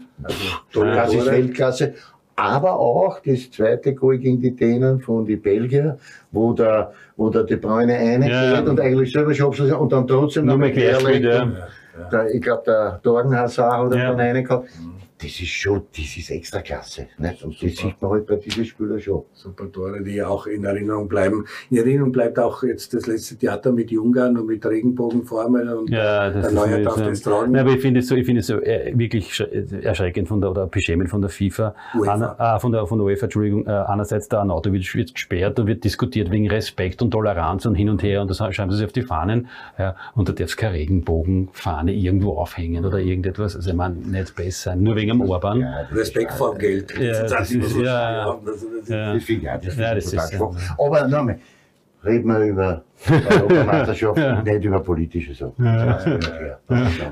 tolle das ist. Weltklasse. Aber auch das zweite Goal gegen die Dänen von die Belgier, wo der, wo der De Bruyne reingeht Ja. und eigentlich selber schafft und dann trotzdem noch mehr Querlegt ja. Der, ich glaube, der Dorgenhasar hat Ja. dann reingehauen. Das ist schon, das ist extra klasse. Nicht? Und das sieht man halt bei diesen Spielern schon. Super Tore, die auch in Erinnerung bleiben. In Erinnerung bleibt auch jetzt das letzte Theater mit Ungarn und mit Regenbogenformel und Ja, das der ist Neue nicht, darf ja. das tragen. Nein, aber ich finde es so, ich finde es so äh, wirklich sch- erschreckend von der, oder beschämend von der FIFA, UEFA. Ana, ah, von der, von der UEFA, Entschuldigung, äh, einerseits der Arnautovic wird gesperrt und wird diskutiert wegen Respekt und Toleranz und hin und her und das schreiben sie sich auf die Fahnen, ja, und da darf es keine Regenbogenfahne irgendwo aufhängen oder irgendetwas, also ich meine, nicht besser, nur wegen Urban. Ja, Respekt vor Geld. Ja, reden wir über Europameisterschaft [laughs] und nicht über politische Sachen. Klar.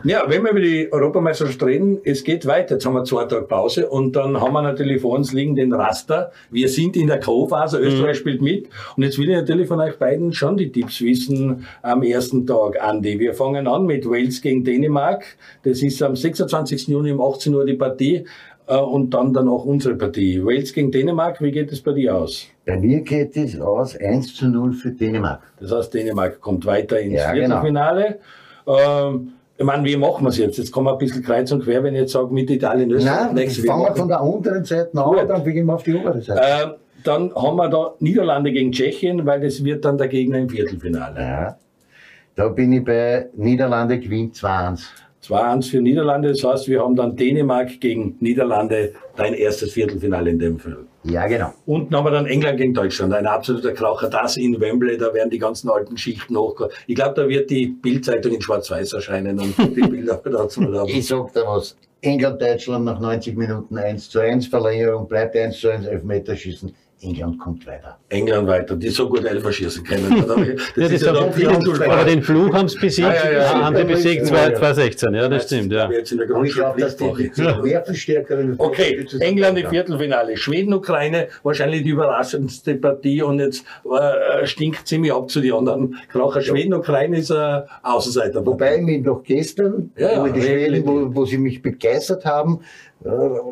Ja, wenn wir über die Europameisterschaft reden, es geht weiter. Jetzt haben wir zwei Tage Pause und dann haben wir natürlich vor uns liegen den Raster. Wir sind in der Co-Phase, Österreich spielt mit. Und jetzt will ich natürlich von euch beiden schon die Tipps wissen am ersten Tag, Andi. Wir fangen an mit Wales gegen Dänemark. Das ist am 26. Juni um 18 Uhr die Partie. Äh, und dann danach unsere Partie. Wales gegen Dänemark, wie geht es bei dir aus? Bei mir geht es aus 1 zu 0 für Dänemark. Das heißt, Dänemark kommt weiter ins Ja, genau. Viertelfinale. Ähm, ich meine, wie machen wir es jetzt? Jetzt kommen wir ein bisschen kreuz und quer, wenn ich jetzt sage, mit Italien, Österreich. Nein, nächste fangen wir von der unteren Seite an, Gut. dann beginnen wir auf die obere Seite. Ähm, dann haben wir da Niederlande gegen Tschechien, weil das wird dann der Gegner im Viertelfinale. Ja. Da bin ich bei Niederlande gewinnt 2-1. 2-1 für Niederlande, das heißt, wir haben dann Dänemark gegen Niederlande, dein erstes Viertelfinale in dem Film. Ja, genau. Unten haben wir dann England gegen Deutschland, ein absoluter Kraucher. Das in Wembley, da werden die ganzen alten Schichten hochkommen. Ich glaube, da wird die Bildzeitung in Schwarz-Weiß erscheinen und die [laughs] Bilder dazu haben. Ich sag dir was. England-Deutschland nach 90 Minuten 1 zu 1, Verlängerung bleibt 1 zu 1, Elfmeterschießen. England kommt weiter. England weiter, die so gut Elfer schießen können. [laughs] Das Ja, das ist ja dann hat- Viertelfinale. aber den Fluch haben sie besiegt, Ja, ja, ja. haben sie besiegt 2 2016, ja, das stimmt, ja. Jetzt in der Und ich glaube, dass die, die mehr viel stärkeren Okay, England im Viertelfinale. Schweden, Ukraine, wahrscheinlich die überraschendste Partie und jetzt äh, stinkt ziemlich ab zu den anderen Kracher. Schweden, Ukraine ist ein Außenseiter. Wobei mich noch gestern, Ja, wo, die Schweden, wo, wo sie mich begeistert haben, äh,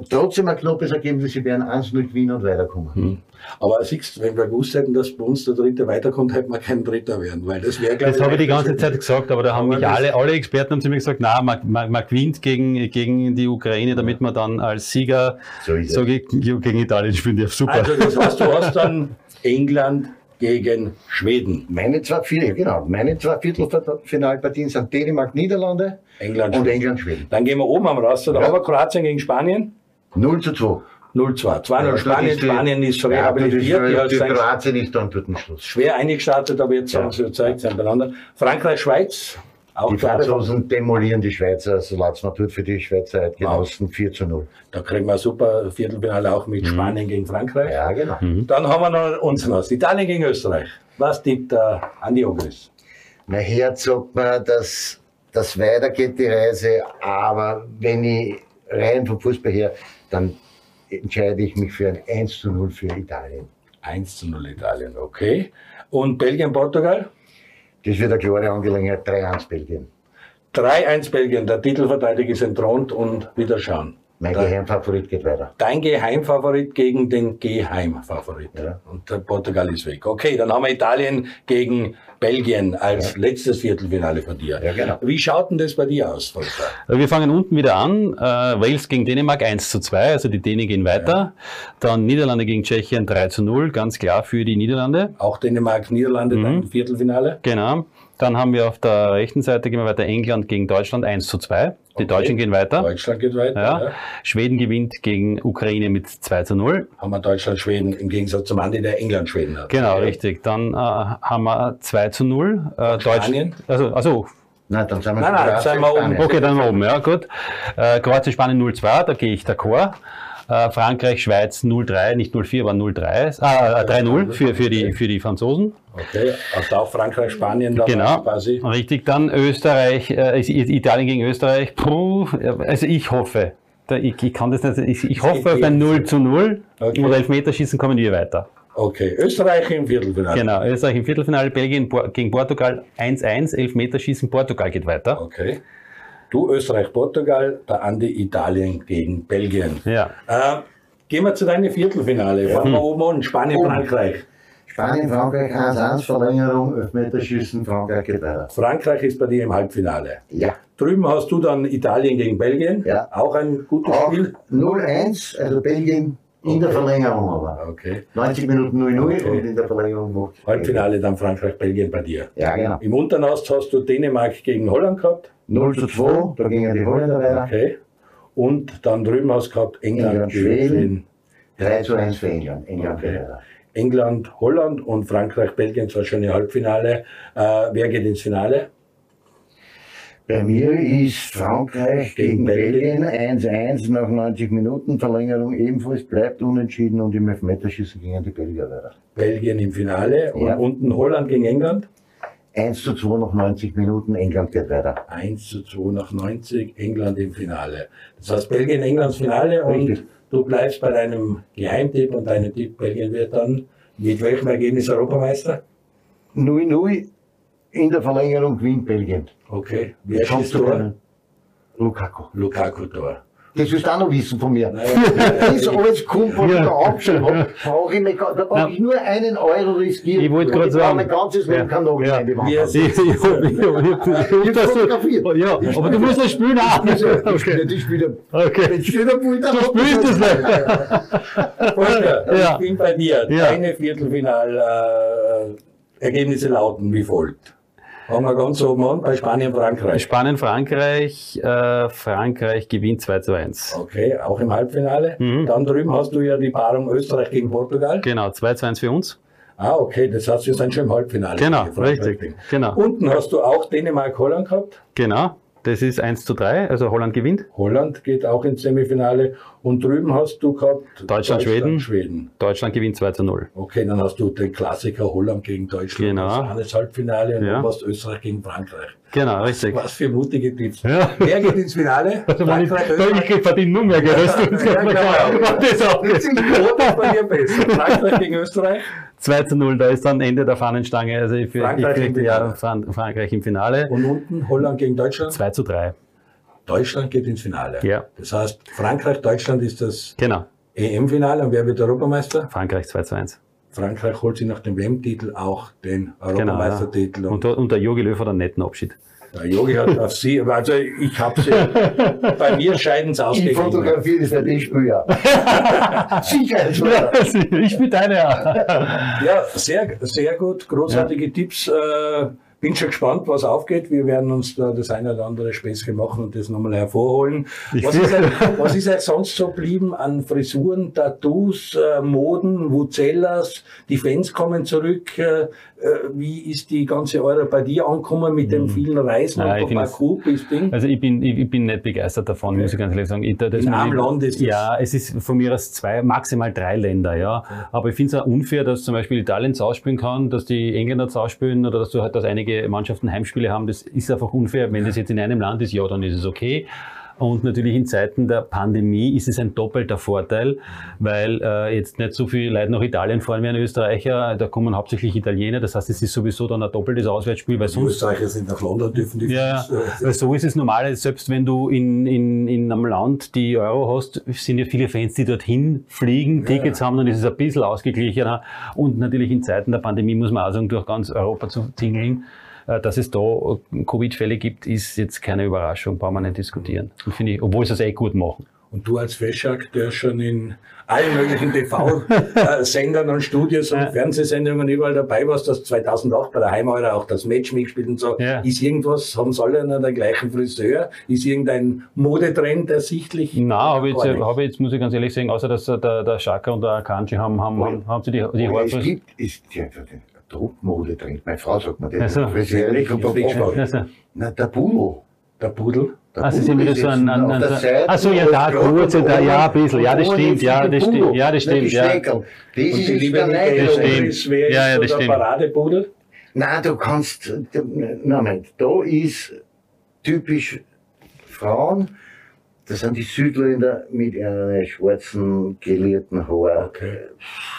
trotzdem ein knappes Ergebnis, sie werden 1-0 gewinnen und weiterkommen. Hm. Aber siehst wenn wir gewusst hätten, dass bei uns der Dritte weiterkommt, hätten wir kein Dritter werden, weil das wäre, Das habe ich die ganze Zeit gesagt, aber da haben Aber mich alle, alle Experten haben zu mir gesagt, na, man, man, man gewinnt gegen, gegen die Ukraine, damit man dann als Sieger So so gegen, gegen Italien spielen darf. Super. Also das heißt, du hast dann [laughs] England gegen Schweden. Meine zwei Viertel, genau, meine zwei Viertelfinalpartien sind Dänemark, Niederlande England, und Schweden. England, Schweden. Dann gehen wir oben am Raster, da Ja. haben wir Kroatien gegen Spanien. 0 zu 2. 0-2. 2-0 Ja, Spanien, ist die- Spanien ist Ja, rehabilitiert. die ist, sein- Kroatien ist dann dort Schluss. schwer eingestartet, aber jetzt Ja. haben sie gezeigt, sind beieinander. Frankreich, Schweiz, auch Die Franzosen demolieren die Schweizer, also lassen wir tut für die Schweizer Eidgenossen 4 zu 0. da kriegen wir ein super Viertelfinale auch mit Spanien gegen Frankreich. Ja, genau. Dann haben wir noch uns aus. Italien gegen Österreich. Was tippt der Andi Ogris? Mein Herz sagt mir, dass das weitergeht, die Reise, aber wenn ich rein vom Fußball her, dann entscheide ich mich für ein 1 zu 0 für Italien. 1 zu 0 Italien, okay. Und Belgien, Portugal? Das wird eine klare Angelegenheit, 3-1 Belgien. 3-1 Belgien. Der Titelverteidiger ist entthront und wieder schauen. Mein Da- Geheimfavorit geht weiter. Dein Geheimfavorit gegen den Geheimfavorit. Ja. Und der Portugal ist weg. Okay, dann haben wir Italien gegen Belgien als letztes Viertelfinale von dir. Ja, genau. Wie schaut denn das bei dir aus, Volker? Wir fangen unten wieder an. Äh, Wales gegen Dänemark 1 zu 2, also die Dänen gehen weiter. Dann Niederlande gegen Tschechien 3 zu 0, ganz klar für die Niederlande. Auch Dänemark, Niederlande Mhm. dann im Viertelfinale. Genau. Dann haben wir auf der rechten Seite, gehen wir weiter, England gegen Deutschland 1 zu 2. Die Okay. Deutschen gehen weiter. Deutschland geht weiter. Ja. Ja. Schweden gewinnt gegen Ukraine mit 2 zu 0. Haben wir Deutschland, Schweden im Gegensatz zum Andi, der England, Schweden hat. Genau, ja. richtig. Dann äh, haben wir 2 zu 0. Äh, Spanien? Also, also Nein, dann sind wir Nein, nein, sind in wir oben. Okay, dann oben, ja, gut. Äh, Kroatien, Spanien 0-2, da gehe ich d'accord. Äh, Frankreich, Schweiz 0-3, nicht 0-4, aber 0-3, äh, 3-0 für, für, die, für die Franzosen. Okay, also auch Frankreich, Spanien dann Genau, quasi. richtig. Dann Österreich, äh, Italien gegen Österreich. Puh, also ich hoffe, ich, ich kann das nicht, ich, ich hoffe auf ein 0 zu 0 Okay. und Elfmeterschießen kommen wir weiter. Okay, Österreich im Viertelfinale. Genau, Österreich im Viertelfinale, Belgien gegen Portugal 1-1, Elfmeterschießen, Portugal geht weiter. Okay. Du Österreich, Portugal, der Andi Italien gegen Belgien. Ja. Äh, gehen wir zu deinem Viertelfinale. Fangen wir oben an. Spanien. Frankreich. Spanien, Frankreich 1-1, Verlängerung, Elfmeterschießen, Frankreich geht weiter. Frankreich ist bei dir im Halbfinale. Ja. Drüben hast du dann Italien gegen Belgien. Ja. Auch ein gutes Auch Spiel. 0-1, also Belgien in der Verlängerung aber. Okay. 90 Minuten 0-0 Okay. und in der Verlängerung macht Halbfinale dann Frankreich, Belgien bei dir. Ja, genau. Im Unternast hast du Dänemark gegen Holland gehabt. 0 zu 2, da gingen die Holländer weiter. Okay. Und dann drüben hast du gehabt England, England, Schweden. 3 zu 1 für England. England Okay. weiter. England, Holland und Frankreich, Belgien, zwar schon im Halbfinale. Äh, wer geht ins Finale? Bei mir ist Frankreich Gegen gegen Belgien 1-1 nach 90 Minuten. Verlängerung ebenfalls bleibt unentschieden und im Elfmeterschießen gegen die Belgier weiter. Belgien im Finale und Ja. unten Holland gegen England. 1 zu 2 nach 90 Minuten, England geht weiter. 1 zu 2 nach 90, England im Finale. Das heißt Belgien, Englands Finale und Richtig. du bleibst bei deinem Geheimtipp und deinem Tipp, Belgien wird dann mit welchem Ergebnis Europameister? 0-0 in der Verlängerung gewinnt Belgien. Okay. Wer schießt Tor? Lukaku. Lukaku Tor. Das willst du auch noch wissen von mir. Das [laughs] alles kommt, was ich da abgeschrieben habe, brauche ich, mir gar- da brauche ich nur einen Euro riskieren. Ich wollte gerade ich brauche sagen. mein ganzes Leben kein Nagel an die Wand. Ja, ich, ich, ich, ich, ich, Ich fotografiert. ja, aber du musst das spielen auch. Ich spiele, ich spiele, Okay. wenn ich spiele, dann Du spielst das nicht. [laughs] Volker, Ja. ich bin bei dir. Ja. Deine Viertelfinal-Ergebnisse äh, Ergebnisse lauten wie folgt. Fangen wir ganz oben an bei Spanien, Frankreich. Spanien, Frankreich. Äh, Frankreich gewinnt 2 zu 1. Okay, auch im Halbfinale. Mhm. Dann drüben hast du ja die Paarung Österreich gegen Portugal. Genau, 2 zu 1 für uns. Ah, okay, das heißt, wir sind schon im Halbfinale. Genau, richtig. Genau. Unten hast du auch Dänemark-Holland gehabt. Genau. Das ist 1 zu 3, also Holland gewinnt. Holland geht auch ins Semifinale. Und drüben hast du gehabt Deutschland, Schweden. Schweden. Deutschland gewinnt 2 zu 0. Okay, dann hast du den Klassiker Holland gegen Deutschland. Genau. Das Halbfinale und Ja. dann hast du Österreich gegen Frankreich. Genau, richtig. Was für mutige Tipps. Ja. Wer geht ins Finale? Also wenn ich, Österreich. ich verdiene nur mehr Geld. als [laughs] du. Ja, genau. Das auch. Das die Quote bei dir besser. Frankreich gegen Österreich. 2 zu 0, da ist dann Ende der Fahnenstange. Also ich, ich, Frankreich im ich, ja, Finale. Fran Frankreich im Finale. Und unten Holland gegen Deutschland. 2 zu 3. Deutschland geht ins Finale. Ja. Das heißt, Frankreich, Deutschland ist das Genau. EM-Finale und wer wird Europameister? Frankreich 2 zu 1. Frankreich holt sich nach dem WM-Titel auch den Genau. Europameistertitel. Ja. Und, der- und der Jogi Löw hat einen netten Abschied. Der Yogi hat auf sie, also ich habe sie, [laughs] bei mir scheiden es aus Ich fotografiere das für das Spiel, ja. [laughs] Sicherheitshalber. ich bin deine. Ja, sehr, sehr gut, großartige Tipps. Äh, bin schon gespannt, was aufgeht. Wir werden uns da das eine oder andere Späßchen machen und das nochmal hervorholen. Was ist, halt, was ist halt sonst so geblieben an Frisuren, Tattoos, äh, Moden, Vuzellas? Die Fans kommen zurück. Äh, wie ist die ganze Euro bei dir angekommen mit den vielen Reisen Hm. Ich vom finde es- Parcours bis Ding? Also ich bin, ich, ich bin nicht begeistert davon, muss ich ganz ehrlich sagen. Ich, da- In einem Land ist das- Ja, es ist von mir aus zwei, maximal drei Länder, ja. Aber ich finde es auch unfair, dass zum Beispiel Italien ausspielen kann, dass die Engländer ausspielen oder dass du halt, dass einige Mannschaften Heimspiele haben. Das ist einfach unfair. Wenn das jetzt in einem Land ist, ja, dann ist es okay. Und natürlich in Zeiten der Pandemie ist es ein doppelter Vorteil, weil äh, jetzt nicht so viele Leute nach Italien fahren wie ein Österreicher. Da kommen hauptsächlich Italiener. Das heißt, es ist sowieso dann ein doppeltes Auswärtsspiel, weil Die sonst Österreicher sind nach London, dürfen die ja, ja. Weil so ist es normal, selbst wenn du in, in, in einem Land die Euro hast, sind ja viele Fans, die dorthin fliegen, Tickets haben, dann ist es ein bisschen ausgeglichener. Und natürlich in Zeiten der Pandemie muss man auch sagen, durch ganz Europa zu tingeln. Äh, Dass es da Covid-Fälle gibt, ist jetzt keine Überraschung, brauchen wir nicht diskutieren. Und finde ich, obwohl sie es eh gut machen. Und du als Feschak, der schon in allen möglichen TV-Sendern und Studios und Fernsehsendungen überall dabei warst, das 2008 bei der Heimeure auch das Match mitgespielt und so. Ja. Ist irgendwas, haben sie alle noch den gleichen Friseur? Ist irgendein Modetrend ersichtlich? Na, habe ich, jetzt, habe ich jetzt, muss ich ganz ehrlich sagen, außer dass äh, der, der Shaka und der Akanji haben, haben, haben, haben sie die, die Aber es Haarfrisur- gibt, ist ja den Druckmodetrend. Meine Frau sagt mir das. Also, kommt auf Flickschlag. Also, Na, der Pudel. Der Pudel? Der Ah, Sie Pudel sind wieder ist so ein, jetzt ein, auf ein, der Seite, ach so, ja, da, es gerade kurz, und da, ja, ein bisschen, ja, das und stimmt, ja, das stimmt, ja, das stimmt, ja. Das Und ist liebe der Michael Nein. stimmt. Ja, ja, das stimmt. Paradepudel? Nein, du kannst, na, Moment, da ist typisch Frauen, das sind die Südländer mit ihren schwarzen, gelierten Haaren. Okay.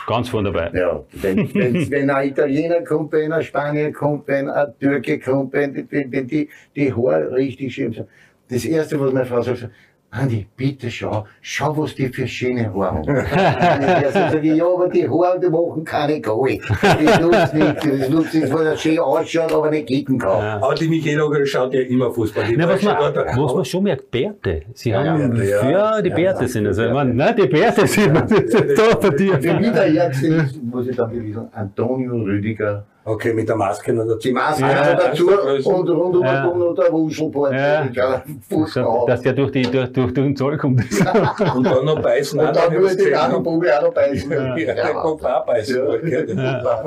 Ganz vorne dabei. Ja, wenn, wenn, [laughs] wenn ein Italiener kommt, wenn ein Spanier kommt, wenn ein Türke kommt, wenn, wenn, wenn die, die Haare richtig schön sind. Das Erste, was meine Frau sagt, Andi, bitte schau, schau, was die für schöne Haare haben. [laughs] Also sage ich, ja, aber die Haare, die machen keine Galle. Das nutzt nichts. Das nutzt nichts, weil er schön ausschaut, aber nicht kicken kann. Aber die Michael Ulrich schaut ja immer Fußball. Die Na, was, man, was man schon merkt, Bärte. Sie Ja, haben, Bärte, ja, ja. die Ja, Bärte ja, sind also, die ich meine, nein, die Bärte sind [laughs] da bei dir. Für mich der Ärgste ist, muss ich dann bewiesen, Antonio Rüdiger. Okay, mit der Maske noch dazu. Die Maske Ja, dazu und rundum Ja. ja. noch der Wuschelport. Ja. Ja. So, Dass der durch, die, durch, durch, durch den Zoll kommt. [laughs] Und dann [laughs] noch beißen. Und dann den anderen Vogel auch noch beißen. Ja, der kommt auch beißen. Ja. Ja.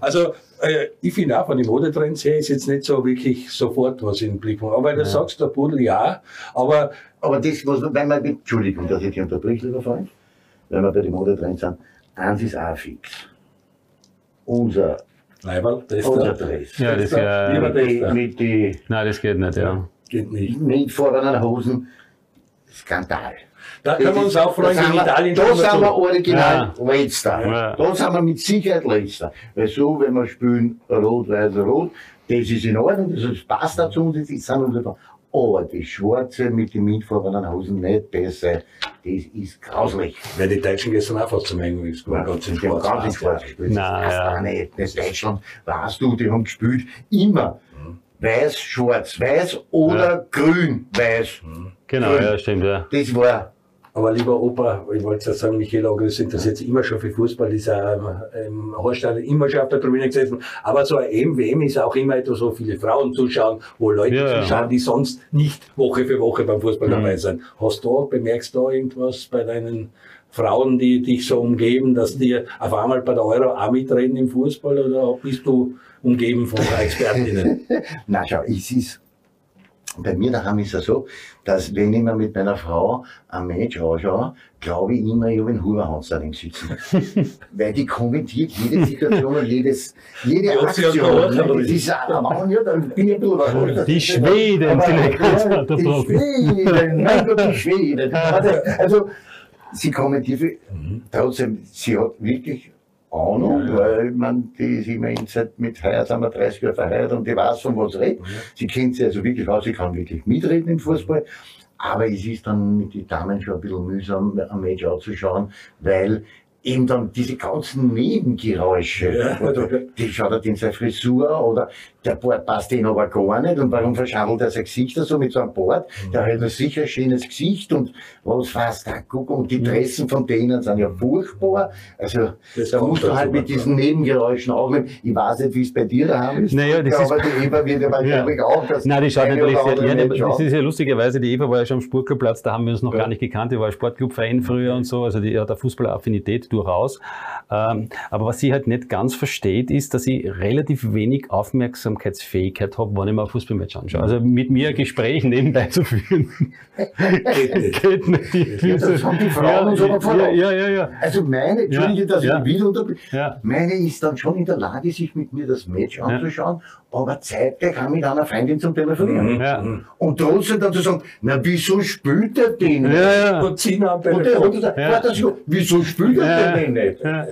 Also, äh, ich finde auch, von den Modetrends her ist jetzt nicht so wirklich sofort was in den Blick. Aber du sagst, der Pudel ja, aber Aber das, was, wenn man, Entschuldigung, dass ich dich unterbriche, lieber Freund, wenn wir bei den Modetrends sind, eins ist auch fix. Unser, Leiberl, das da. Dress. Ja, das, Lieber ja, mit, die, mit die nein, das geht nicht, ja. Geht nicht. mitfahrenden Hosen, Skandal. Da können wir uns auch freuen, wir- Italien Da sind wir original Ja. letzter. Ja. Da sind wir mit Sicherheit letzter. Weil so, wenn wir spielen rot, weiß, rot, das ist in Ordnung, das passt dazu und das sind unsere Aber das Schwarze mit den mitfahrenden Hosen nicht besser. Das ist grauslich. Weil die Deutschen gestern auch fast zum. War ganz in Die haben Schwarz. ganz in Schwarz gespielt. Das Na, passt ja. nicht. Das Deutschland, weißt du, die haben gespielt immer weiß, schwarz, weiß oder grün, weiß. Genau, Grün. ja, stimmt, ja. Das war Aber lieber Opa, ich wollte ja sagen, Michael August interessiert sich immer schon für Fußball, ist auch im Horststadion immer schon auf der Tribüne gesessen. Aber so ein EM-WM ist auch immer etwas, wo viele Frauen zuschauen, wo Leute Ja, ja. zuschauen, die sonst nicht Woche für Woche beim Fußball Mhm. dabei sind. Hast du bemerkst du irgendwas bei deinen Frauen, die dich so umgeben, dass die auf einmal bei der Euro auch mitreden im Fußball oder bist du umgeben von [laughs] Expertinnen? Na schau, es ist, bei mir daheim ist es so, dass wenn ich mir mit meiner Frau ein Match anschaue, glaube ich immer, ich habe einen Huberhans daneben sitzen. [laughs] Weil die kommentiert jede Situation und jedes, jede Ja, Aktion. aber Das ist ein Mann, ja, dann bin ich ein bisschen. Die Schweden Aber- sind ganz ja, Die. Schweden, mein Gott, die Schweden. [laughs] Also, also sie kommentiert, viel. trotzdem, sie hat wirklich Ahnung, weil man, die ist immerhin seit mit heuer sind wir 30 Jahre verheiratet und die weiß, von was sie redet. Sie kennt sich also wirklich aus, sie kann wirklich mitreden im Fußball. Aber es ist dann mit den Damen schon ein bisschen mühsam, ein Match anzuschauen, weil eben dann diese ganzen Nebengeräusche, Ja. die schaut er in seine Frisur oder der Bart passt ihm aber gar nicht. Und warum verschandelt er sein Gesicht so mit so einem Bart? Der hat ein sicher schönes Gesicht und was fast da guck. Und die Dressen von denen sind ja furchtbar. Also Das da musst du halt mit diesen Nebengeräuschen aufnehmen. Ich weiß nicht, wie es bei dir daheim ist. Naja, das aber ist- die Eva wird ja wahrscheinlich auch das Nein, die schaut natürlich sehr, ja, das ist ja lustigerweise, die Eva war ja schon am Sportclubplatz, da haben wir uns noch gar nicht gekannt, die war Sportclubverein früher und so, also die hat eine Fußballaffinität durchaus. Ähm, aber was sie halt nicht ganz versteht, ist, dass ich relativ wenig Aufmerksamkeitsfähigkeit habe, wenn ich mir ein Fußballmatch anschaue. Also mit mir ein Gespräch nebenbei zu führen, [laughs] Geht nicht. Ja, das haben die Frauen uns aber ja, voraus. ja, ja, ja. Also meine, Entschuldige, dass ja. ich wieder unterbreche, Ja. meine ist dann schon in der Lage, sich mit mir das Match anzuschauen, aber zeitgleich auch mit einer Freundin zum Telefonieren. Ja. Und trotzdem dann zu sagen, na wieso spielt er den? Ja, ja. Und Zina am Und der Telefon. hat gesagt, Ja. so, wieso spielt er Ja. den nicht? Ja.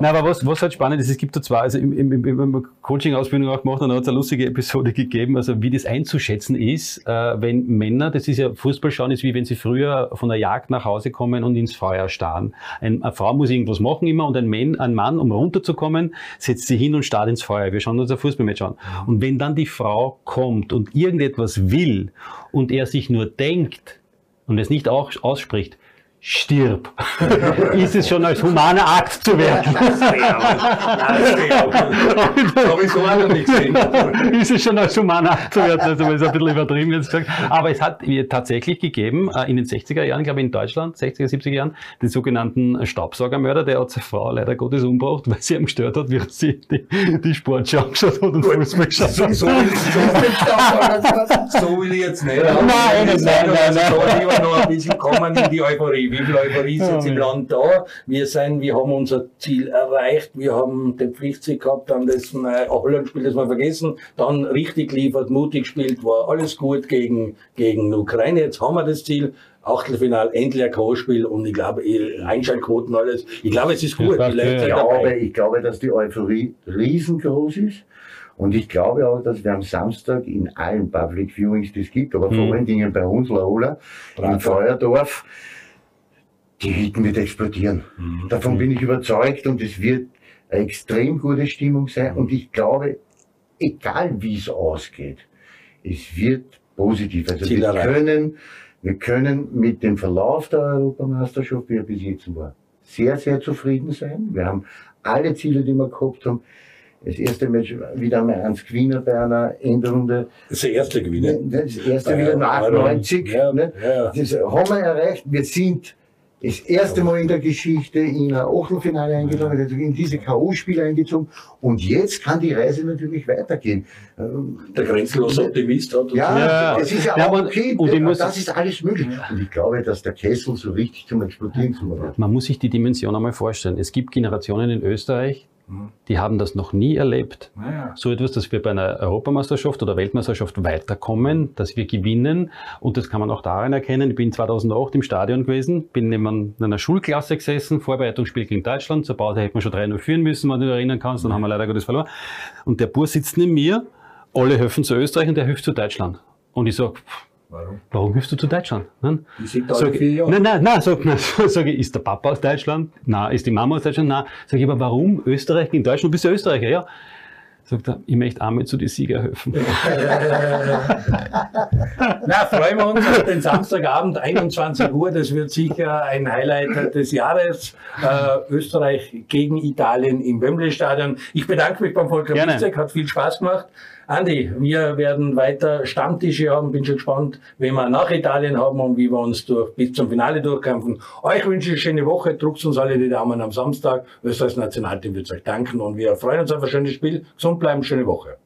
Nein, aber was, was halt spannend ist, es gibt da zwei, also im, im, im, im Coaching-Ausbildung auch gemacht, und hat es eine lustige Episode [laughs] gegeben, also wie das einzuschätzen ist, äh, wenn Männer, das ist ja, Fußball schauen ist wie wenn sie früher von der Jagd nach Hause kommen und ins Feuer starren. Ein, eine Frau muss irgendwas machen immer und ein Mann, ein Mann, um runterzukommen, setzt sie hin und starrt ins Feuer. Wir schauen uns ein Fußballmatch an. Und wenn dann die Frau kommt und irgendetwas will und er sich nur denkt und es nicht auch ausspricht, stirb, [laughs] ist es schon als humaner Akt zu [laughs] ich so gesehen. ist es schon als humaner Akt zu werten, also ist ein bisschen übertrieben jetzt gesagt. Aber es hat tatsächlich gegeben, äh, in den 60er Jahren, glaube ich in Deutschland, 60er, 70er Jahren, den sogenannten Staubsaugermörder, der hat seine Frau leider Gottes umgebracht, weil sie ihm gestört hat, wie er sie die, die Sportschau angeschaut hat und Fußball geschaut hat. So will, ich, so will ich jetzt nicht. Nein, nein, nein, nein, da lieber noch ein bisschen kommen in die Euphorie. Wie viel Euphorie ist jetzt im Land da? Wir sind, wir haben unser Ziel erreicht. Wir haben den Pflichtsieg gehabt, dann das äh, Holland-Spiel, das wir vergessen. Dann richtig geliefert, mutig gespielt, war alles gut gegen, gegen Ukraine. Jetzt haben wir das Ziel. Achtelfinal, endlich ein Co-Spiel und ich glaube, eh, Einschaltquoten, alles. Ich glaube, es ist gut. Ja, ja. sind Ich glaube, ich glaube, dass die Euphorie riesengroß ist. Und ich glaube auch, dass wir am Samstag in allen Public Viewings, die es gibt, aber vor Mhm. allen Dingen bei uns, Laola, Prater. Feuerdorf, die Hütten wird explodieren. Davon bin ich überzeugt und es wird eine extrem gute Stimmung sein. Und ich glaube, egal wie es ausgeht, es wird positiv. Also Ziel wir erreicht. können, wir können mit dem Verlauf der Europameisterschaft, wie er bis jetzt war, sehr, sehr zufrieden sein. Wir haben alle Ziele, die wir gehabt haben. Das erste Match wieder einmal ans Gewinner bei einer Endrunde. Das ist der erste Gewinner. Das erste wieder nach ja, 90. ja, ne? ja. Das haben wir erreicht. Wir sind das erste Mal in der Geschichte in ein Achtelfinale eingezogen, also in diese K.O.-Spiele eingezogen. Und jetzt kann die Reise natürlich weitergehen. Ähm, Der grenzenlose Optimist hat uns Ja, Ja. das ist ja, Ja, auch aber- okay. und muss- das ist alles möglich. Und ich glaube, dass der Kessel so richtig zum Explodieren kommen wird. Man muss sich die Dimension einmal vorstellen. Es gibt Generationen in Österreich, die haben das noch nie erlebt. So etwas, dass wir bei einer Europameisterschaft oder Weltmeisterschaft weiterkommen, dass wir gewinnen. Und das kann man auch daran erkennen. Ich bin 2008 im Stadion gewesen, bin neben einer Schulklasse gesessen, Vorbereitungsspiel gegen Deutschland. Zur Pause hätte man schon 3-0 führen müssen, wenn du dich erinnern kannst. Dann haben wir leider Gottes verloren. Und der Bur sitzt neben mir, alle helfen zu Österreich und der hilft zu Deutschland. Und ich sage, Warum? Warum hilfst du zu Deutschland? Nein? Die sind Sag, vier Jahre. nein, nein, nein, sag, nein, [laughs] sag ich, ist der Papa aus Deutschland? Nein, ist die Mama aus Deutschland? Nein. Sag ich, aber warum Österreich in Deutschland? Du bist ja Österreicher, ja. Sagt er, ich möchte einmal zu den Sieger helfen. [laughs] [laughs] Na, freuen wir uns auf den Samstagabend, 21 Uhr. Das wird sicher ein Highlight des Jahres. Äh, Österreich gegen Italien im Wembley-Stadion. Ich bedanke mich beim Volker. Piszek, hat viel Spaß gemacht. Andi, wir werden weiter Stammtische haben. Bin schon gespannt, wen wir nach Italien haben und wie wir uns durch, bis zum Finale durchkämpfen. Euch wünsche ich eine schöne Woche. Druckt uns alle die Daumen am Samstag. Österreichs Nationalteam wird euch danken und wir freuen uns auf ein schönes Spiel. Gesund bleiben, schöne Woche.